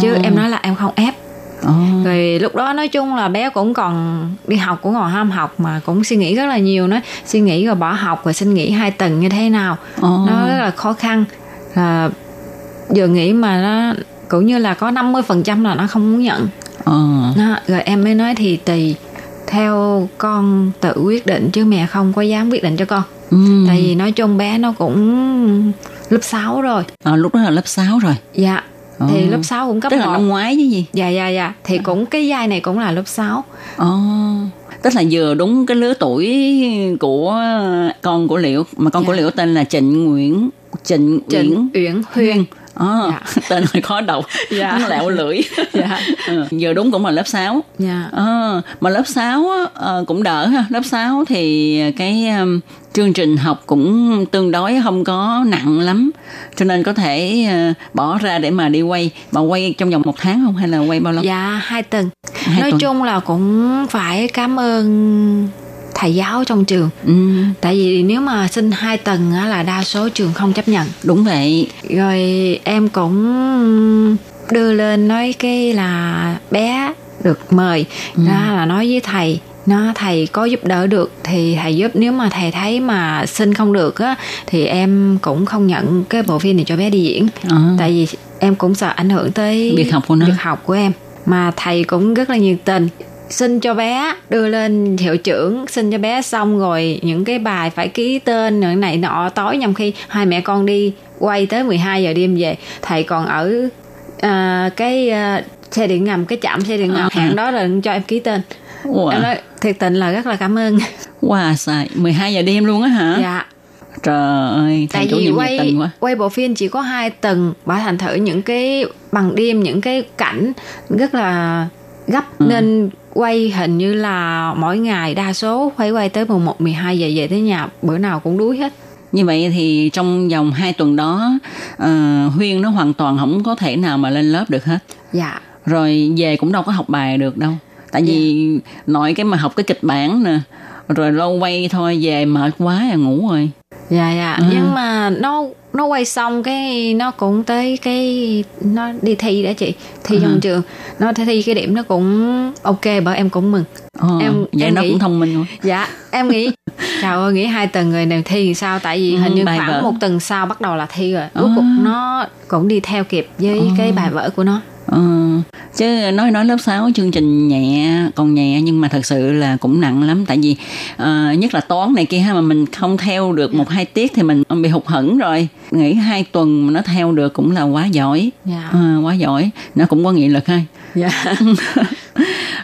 chứ Ồ. em nói là em không ép Ồ. rồi lúc đó nói chung là bé cũng còn đi học cũng còn ham học mà cũng suy nghĩ rất là nhiều nói suy nghĩ rồi bỏ học rồi xin nghỉ hai tuần như thế nào Ồ. nó rất là khó khăn là giờ nghĩ mà nó cũng như là có 50% là nó không muốn nhận Ờ. nó, rồi em mới nói thì tùy theo con tự quyết định chứ mẹ không có dám quyết định cho con Ừ. tại vì nói chung bé nó cũng lớp 6 rồi Ờ, lúc đó là lớp 6 rồi. dạ thì Ồ. lớp 6 cũng cấp Tức là 1 năm ngoái chứ gì? dạ dạ dạ thì cũng cái giai này cũng là lớp 6 Ồ. Tức là vừa đúng cái lứa tuổi của con của Liễu mà con của Dạ. Liễu tên là Trịnh Nguyễn Trịnh, Trịnh Uyển Uyển Huyên Ờ, Dạ. tên hơi khó đọc. Dạ. lẹo lưỡi. Dạ. ừ, giờ đúng cũng là lớp 6 dạ. Ờ, mà lớp 6 á, ờ, cũng đỡ ha. Lớp 6 thì cái um, chương trình học cũng tương đối không có nặng lắm. Cho nên có thể ờ, bỏ ra để mà đi quay. Mà quay trong vòng một tháng không hay là quay bao lâu? Dạ hai tuần. Hai nói tuần. chung là cũng phải cảm ơn thầy giáo trong trường. Ừ, tại vì nếu mà xin hai tuần á là đa số trường không chấp nhận. Đúng vậy. Rồi em cũng đưa lên nói cái là bé được mời. Đó là nói với thầy nó thầy có giúp đỡ được thì thầy giúp. Nếu mà thầy thấy mà xin không được á thì em cũng không nhận cái bộ phim này cho bé đi diễn. Ờ. tại vì em cũng sợ ảnh hưởng tới Việc học của nó. việc học của em. Mà thầy cũng rất là nhiệt tình xin cho bé đưa lên hiệu trưởng xin cho bé xong rồi những cái bài phải ký tên những này nọ tối nhằm khi hai mẹ con đi quay tới 12 giờ đêm về thầy còn ở à, cái à, xe điện ngầm cái chạm xe điện ngầm À. hẹn đó rồi cho em ký tên em Wow, nói thiệt tình là rất là cảm ơn wow xài 12 giờ đêm luôn á hả? dạ Trời ơi, tại chủ vì quay quá. quay bộ phim chỉ có hai tầng và thành thử những cái bằng đêm những cái cảnh rất là gấp Ừ. nên quay hình như là mỗi ngày đa số phải quay tới 11 12 giờ về tới nhà bữa nào cũng đuối hết Như vậy thì trong vòng 2 tuần đó ờ, Huyên nó hoàn toàn không có thể nào mà lên lớp được hết. dạ Rồi về cũng đâu có học bài được đâu. Tại vì nội cái mà học cái kịch bản nè rồi lâu quay thôi về mệt quá à ngủ rồi. dạ dạ Ừ. nhưng mà nó nó quay xong cái nó cũng tới cái nó đi thi đã chị thi Ừ. trong trường nó thi cái điểm nó cũng ok bởi em cũng mừng Ờ, Em- vậy em nó nghĩ- cũng thông minh quá. dạ em nghĩ trời ơi nghĩ hai tuần rồi này thi thì sao tại vì Ừ, hình như bài khoảng vở. một tuần sau bắt đầu là thi rồi cuối À. cùng nó cũng đi theo kịp với cái bài vở của nó Ờ, chứ nói nói lớp 6 chương trình nhẹ còn nhẹ nhưng mà thật sự là cũng nặng lắm. Tại vì ờ, nhất là toán này kia ha mà mình không theo được một hai tiết thì mình bị hụt hẫng rồi. Nghĩ hai tuần mà nó theo được cũng là quá giỏi. Dạ. Ờ, quá giỏi. Nó cũng có nghị lực ha. Dạ.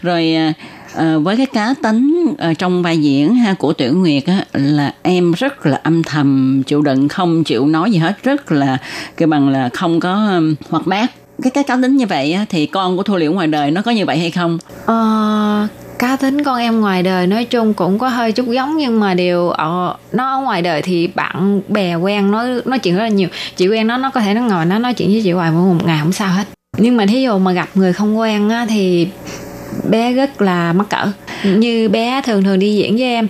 Rồi à, à, với cái cá tính ở trong vai diễn ha của Tiểu Nguyệt á là em rất là âm thầm chịu đựng không chịu nói gì hết. Rất là cái bằng là không có um, hoạt bát cái cái cá tính như vậy thì con của Thu Liễu ngoài đời nó có như vậy hay không? Ờ, cá tính con em ngoài đời nói chung cũng có hơi chút giống nhưng mà điều ở nó ở ngoài đời thì bạn bè quen nó nói chuyện rất là nhiều. Chị quen nó nó có thể nó ngồi nó nói chuyện với chị hoài mỗi một ngày không sao hết. Nhưng mà thí dụ mà gặp người không quen á, thì bé rất là mắc cỡ. Như bé thường thường đi diễn với em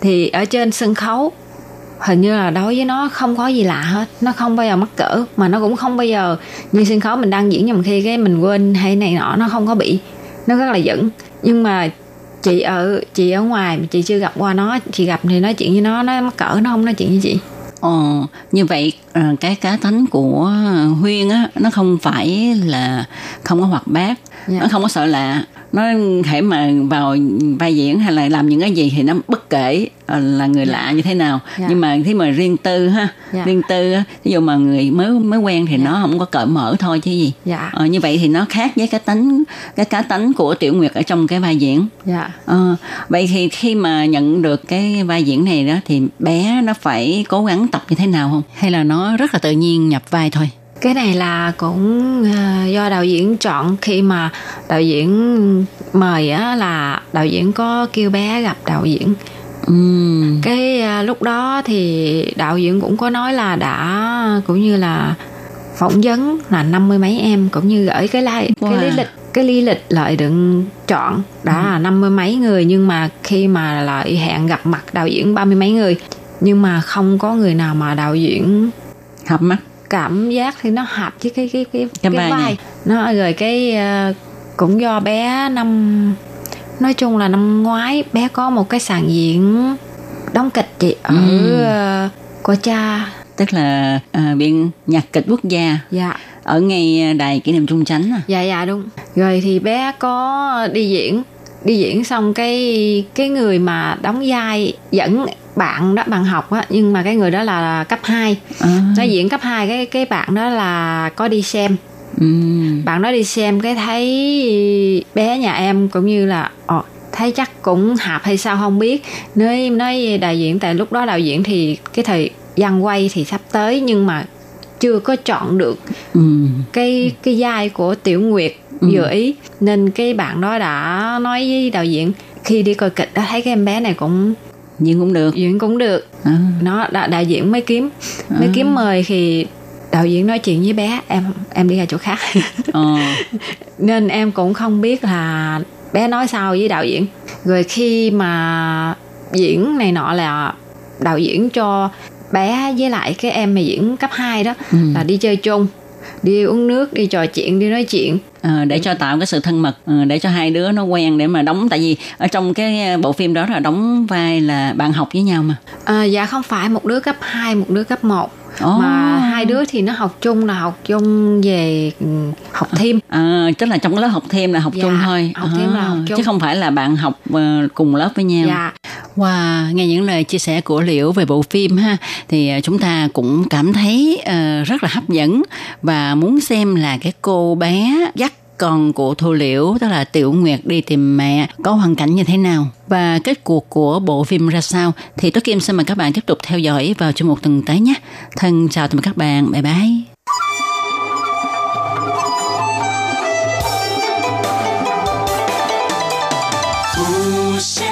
thì ở trên sân khấu hình như là đối với nó không có gì lạ hết nó không bao giờ mắc cỡ mà nó cũng không bao giờ như sân khấu mình đang diễn nhầm khi cái mình quên hay này nọ nó không có bị nó rất là dẫn nhưng mà chị ở chị ở ngoài mà chị chưa gặp qua nó chị gặp thì nói chuyện với nó nó mắc cỡ nó không nói chuyện với chị Ồ, như vậy à, cái cá tính của Huyên á nó không phải là không có hoạt bát, Dạ. nó không có sợ lạ. Nó thể mà vào vai diễn hay là làm những cái gì thì nó bất kể ờ, là người lạ như thế nào. Dạ. Nhưng mà khi mà riêng tư ha, Dạ. riêng tư á, ví dụ mà người mới mới quen thì nó không có cởi mở thôi chứ gì. dạ Ờ, như vậy thì nó khác với cái tính cái cá tính của Tiểu Nguyệt ở trong cái vai diễn. dạ Ờ, vậy thì khi mà nhận được cái vai diễn này đó thì bé nó phải cố gắng tập như thế nào không? Hay là nó rất là tự nhiên nhập vai thôi? Cái này là cũng ờ, do đạo diễn chọn khi mà đạo diễn mời á là đạo diễn có kêu bé gặp đạo diễn Ừm, cái à, lúc đó thì đạo diễn cũng có nói là đã cũng như là phỏng vấn là năm mươi mấy em cũng như gửi cái lai Wow. cái lý lịch cái lý lịch lợi đựng chọn đã là năm mươi mấy người nhưng mà khi mà lại hẹn gặp mặt đạo diễn ba mươi mấy người nhưng mà không có người nào mà đạo diễn hợp mắt. Cảm giác thì nó hợp với cái cái cái Cái vai này. nó rồi cái ờ, cũng do bé năm nói chung là năm ngoái bé có một cái sàn diễn đóng kịch chị ở Ừ. ờ, của cha Tức là à, Viện Nhạc kịch Quốc gia dạ ở ngay đài kỷ niệm Trung Chánh à. dạ dạ đúng rồi thì bé có đi diễn đi diễn xong cái cái người mà đóng vai dẫn bạn đó bạn học á nhưng mà cái người đó là cấp 2 À, nó diễn cấp 2 cái cái bạn đó là có đi xem. Ừm, bạn đó đi xem cái thấy bé nhà em cũng như là ờ, thấy chắc cũng hợp hay sao không biết. Nói nói đạo diễn tại lúc đó đạo diễn thì cái thời gian quay thì sắp tới nhưng mà chưa có chọn được ừm. cái cái vai của tiểu nguyệt vừa ý. Nên cái bạn đó đã nói với đạo diễn khi đi coi kịch đó thấy cái em bé này cũng Nhưng cũng được. diễn cũng được. À, nó đạo, đạo diễn mới kiếm mới À. kiếm mời thì đạo diễn nói chuyện với bé em em đi ra chỗ khác. Ờ, nên em cũng không biết là bé nói sao với đạo diễn. Rồi khi mà diễn này nọ là đạo diễn cho bé với lại cái em mà diễn cấp 2 đó Ừ. là đi chơi chung đi uống nước đi trò chuyện đi nói chuyện để cho tạo cái sự thân mật, ờ, để cho hai đứa nó quen để mà đóng. Tại vì ở trong cái bộ phim đó là đóng vai là bạn học với nhau mà. à, dạ không phải một đứa cấp 2 một đứa cấp 1 Ồ. mà hai đứa thì nó học chung là học chung về ừ, học thêm À, tức là trong cái lớp học thêm là học Dạ, chung thôi học thêm là À, học chung. chứ không phải là bạn học ờ, cùng lớp với nhau dạ qua wow, nghe những lời chia sẻ của Liễu về bộ phim ha thì à, chúng ta cũng cảm thấy uh, rất là hấp dẫn và muốn xem là cái cô bé dắt con của Thu Liễu tức là Tiểu Nguyệt đi tìm mẹ có hoàn cảnh như thế nào và kết cuộc của bộ phim ra sao thì Tố Kim xin mời các bạn tiếp tục theo dõi vào chương một tuần tới nhé. Thân chào tạm biệt các bạn. Bye bye. Hãy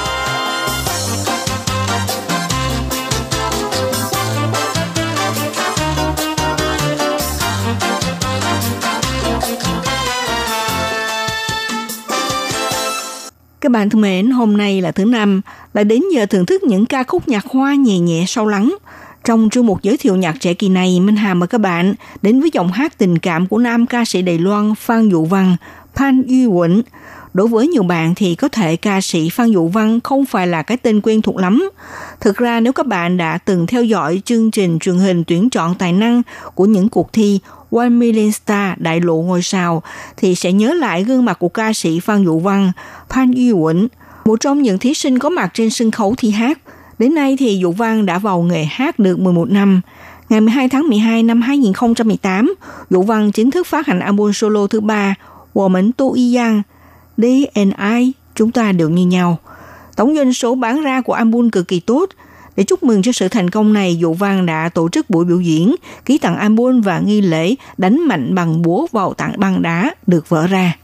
Các bạn thân mến, hôm nay là thứ năm, lại đến giờ thưởng thức những ca khúc nhạc hoa nhẹ nhẹ sâu lắng. Trong chương mục giới thiệu nhạc trẻ kỳ này, Minh Hà mời các bạn đến với giọng hát tình cảm của nam ca sĩ Đài Loan Phan Dụ Văn, Phan Duy Quỳnh. Đối với nhiều bạn thì có thể ca sĩ Phan Dụ Văn không phải là cái tên quen thuộc lắm. Thực ra nếu các bạn đã từng theo dõi chương trình truyền hình tuyển chọn tài năng của những cuộc thi One Million Star đại lộ ngôi sao thì sẽ nhớ lại gương mặt của ca sĩ Phan Dụ Văn, Phan Duy Quỳnh, một trong những thí sinh có mặt trên sân khấu thi hát. Đến nay thì Dụ Văn đã vào nghề hát được 11 năm. Ngày 12 tháng 12 năm 2018, Dụ Văn chính thức phát hành album solo thứ ba Woman Tu Y Yang, D and I, chúng ta đều như nhau. Tổng doanh số bán ra của album cực kỳ tốt. Để chúc mừng cho sự thành công này, Dụ Văn đã tổ chức buổi biểu diễn, ký tặng album và nghi lễ đánh mạnh bằng búa vào tặng băng đá được vỡ ra.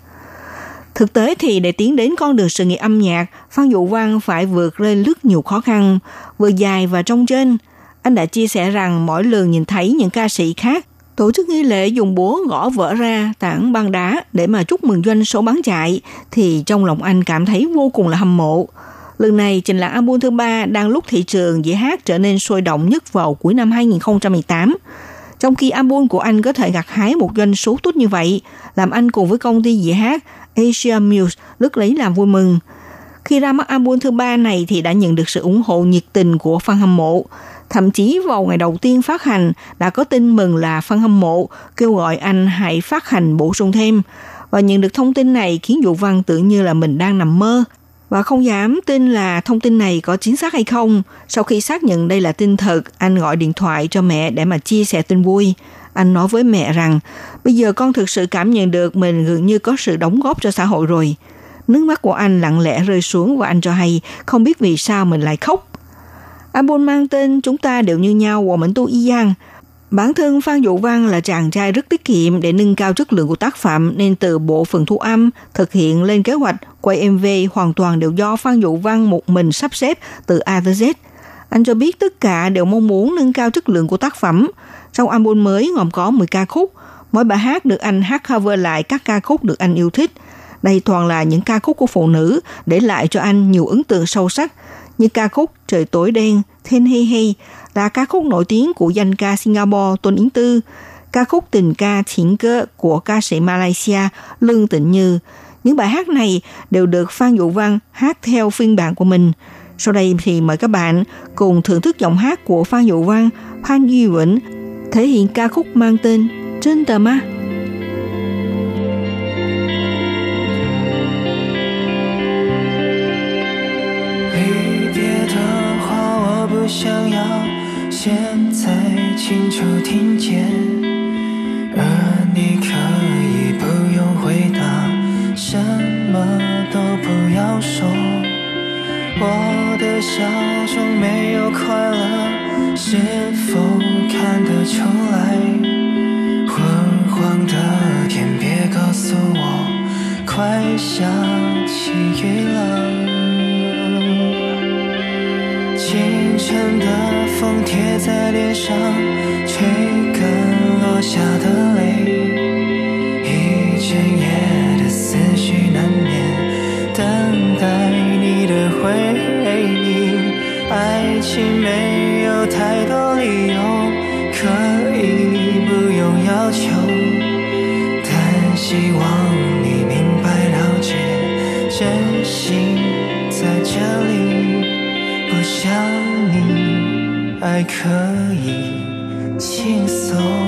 Thực tế thì để tiến đến con đường sự nghiệp âm nhạc, Phan Dụ Văn phải vượt lên rất nhiều khó khăn, vừa dài và trong trên. Anh đã chia sẻ rằng mỗi lần nhìn thấy những ca sĩ khác tổ chức nghi lễ dùng búa gõ vỡ ra tảng băng đá để mà chúc mừng doanh số bán chạy thì trong lòng anh cảm thấy vô cùng là hâm mộ. Lần này trình làng album thứ ba đang lúc thị trường dĩa hát trở nên sôi động nhất vào cuối năm 2018. Trong khi album của anh có thể gặt hái một doanh số tốt như vậy, làm anh cùng với công ty dĩa hát Asia Muse rất lấy làm vui mừng. Khi ra mắt album thứ ba này thì đã nhận được sự ủng hộ nhiệt tình của fan hâm mộ. Thậm chí vào ngày đầu tiên phát hành đã có tin mừng là fan hâm mộ kêu gọi anh hãy phát hành bổ sung thêm. Và nhận được thông tin này khiến Dụ Văn tưởng như là mình đang nằm mơ và không dám tin là thông tin này có chính xác hay không. Sau khi xác nhận đây là tin thật, anh gọi điện thoại cho mẹ để mà chia sẻ tin vui. Anh nói với mẹ rằng, bây giờ con thực sự cảm nhận được mình gần như có sự đóng góp cho xã hội rồi. Nước mắt của anh lặng lẽ rơi xuống và anh cho hay không biết vì sao mình lại khóc. Album mang tên Chúng ta đều như nhau của Mẫn Tu Y Giang. Bản thân Phan Dụ Văn là chàng trai rất tiết kiệm để nâng cao chất lượng của tác phẩm nên từ bộ phận thu âm, thực hiện lên kế hoạch, quay MV hoàn toàn đều do Phan Dụ Văn một mình sắp xếp từ A tới Z. Anh cho biết tất cả đều mong muốn nâng cao chất lượng của tác phẩm. Trong album mới gồm có 10 ca khúc, mỗi bài hát được anh hát cover lại các ca khúc được anh yêu thích. Đây toàn là những ca khúc của phụ nữ để lại cho anh nhiều ấn tượng sâu sắc như ca khúc Trời tối đen, Thiên Hey Hey là ca khúc nổi tiếng của danh ca Singapore Tôn Yến Tư, ca khúc tình ca Thiện Cơ của ca sĩ Malaysia Lương Tịnh Như. Những bài hát này đều được Phan Dụ Văn hát theo phiên bản của mình. Sau đây thì mời các bạn cùng thưởng thức giọng hát của Phan Dụ Văn, Phan Duy Vĩnh thể hiện ca khúc mang tên Trên tờ ma. 想要现在清楚听见，而你可以不用回答，什么都不要说。我的笑中没有快乐，是否看得出来？昏黄的天，别告诉我，快下起雨了。晨的风贴在脸上，吹干落下的泪。爱可以轻松。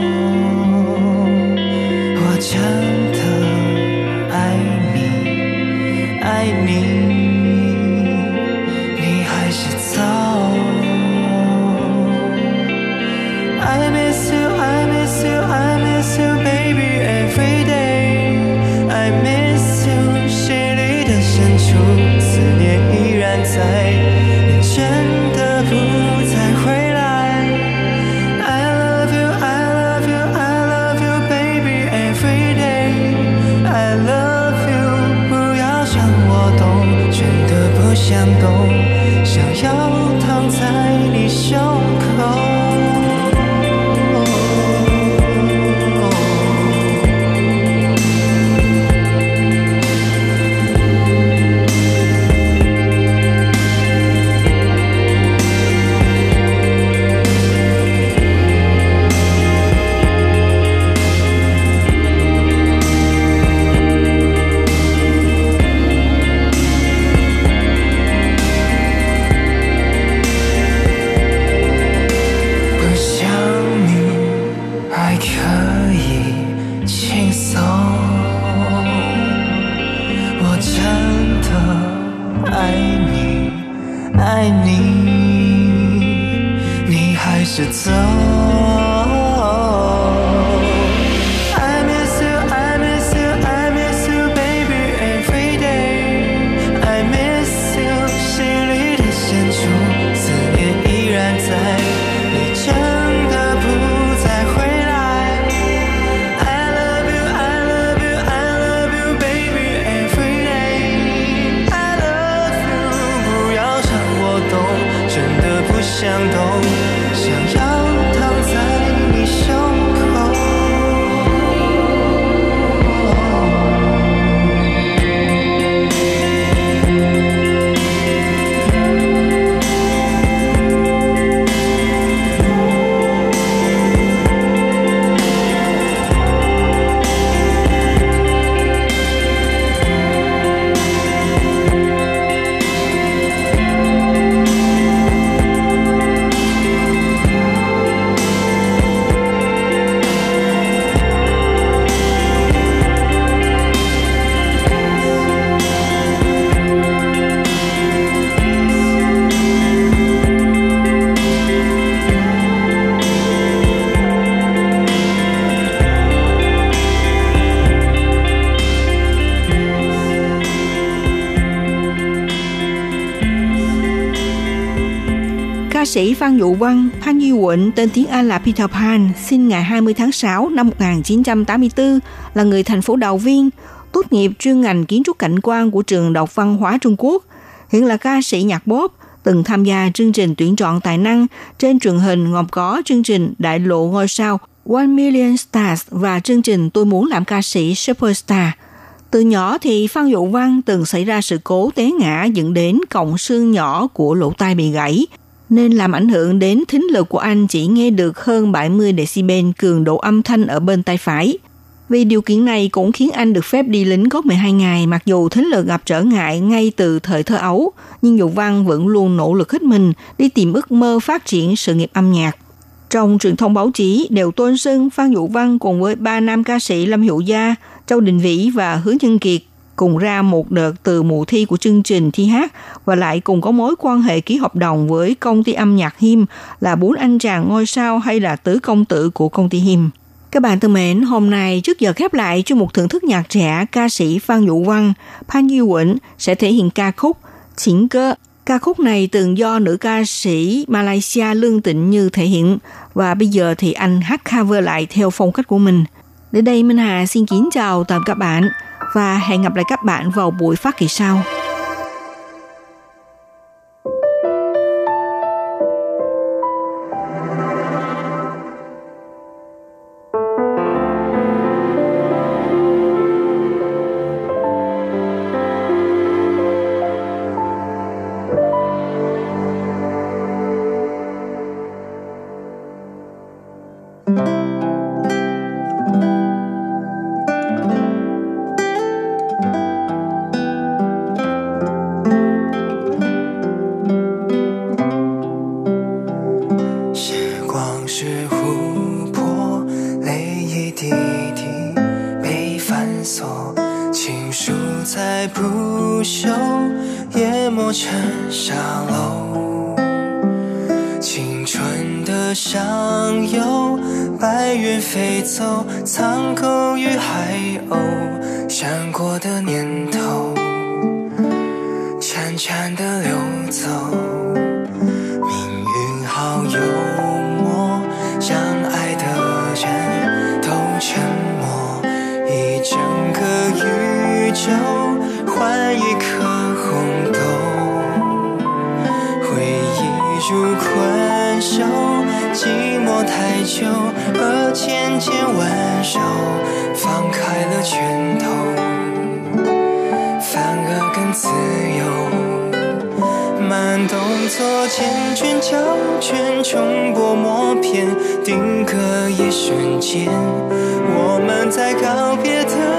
Sĩ Phan Dụ Văn, Phan Duy Quỳnh, tên tiếng Anh là Peter Pan, sinh ngày 20 tháng 6 năm 1984, là người thành phố Đào Viên, tốt nghiệp chuyên ngành kiến trúc cảnh quan của trường Đọc Văn hóa Trung Quốc. Hiện là ca sĩ nhạc pop, từng tham gia chương trình tuyển chọn tài năng trên truyền hình gồm có chương trình Đại lộ ngôi sao One Million Stars và chương trình Tôi muốn làm ca sĩ Superstar. Từ nhỏ thì Phan Dụ Văn từng xảy ra sự cố té ngã dẫn đến cọng xương nhỏ của lỗ tai bị gãy, nên làm ảnh hưởng đến thính lực của anh chỉ nghe được hơn 70 decibel cường độ âm thanh ở bên tay phải. Vì điều kiện này cũng khiến anh được phép đi lính có 12 ngày mặc dù thính lực gặp trở ngại ngay từ thời thơ ấu, nhưng Dụ Văn vẫn luôn nỗ lực hết mình đi tìm ước mơ phát triển sự nghiệp âm nhạc. Trong truyền thông báo chí đều tôn xưng Phan Dụ Văn cùng với ba nam ca sĩ Lâm Hữu Gia, Châu Đình Vĩ và Hứa Nhân Kiệt cùng ra một đợt từ mùa thi của chương trình thi hát và lại cùng có mối quan hệ ký hợp đồng với công ty âm nhạc Him là bốn anh chàng ngôi sao hay là tứ công tử của công ty Him. Các bạn thân mến, hôm nay trước giờ khép lại cho một thưởng thức nhạc trẻ ca sĩ Phan Dụ Văn, Phan Duy Quỳnh sẽ thể hiện ca khúc Chính cơ. Ca khúc này từng do nữ ca sĩ Malaysia Lương Tịnh Như thể hiện và bây giờ thì anh hát cover lại theo phong cách của mình. Đến đây Minh Hà xin kính chào tạm các bạn và hẹn gặp lại các bạn vào buổi phát kỳ sau.《自由。慢动作缱绻胶卷重播默片定格一瞬间。我们在告别的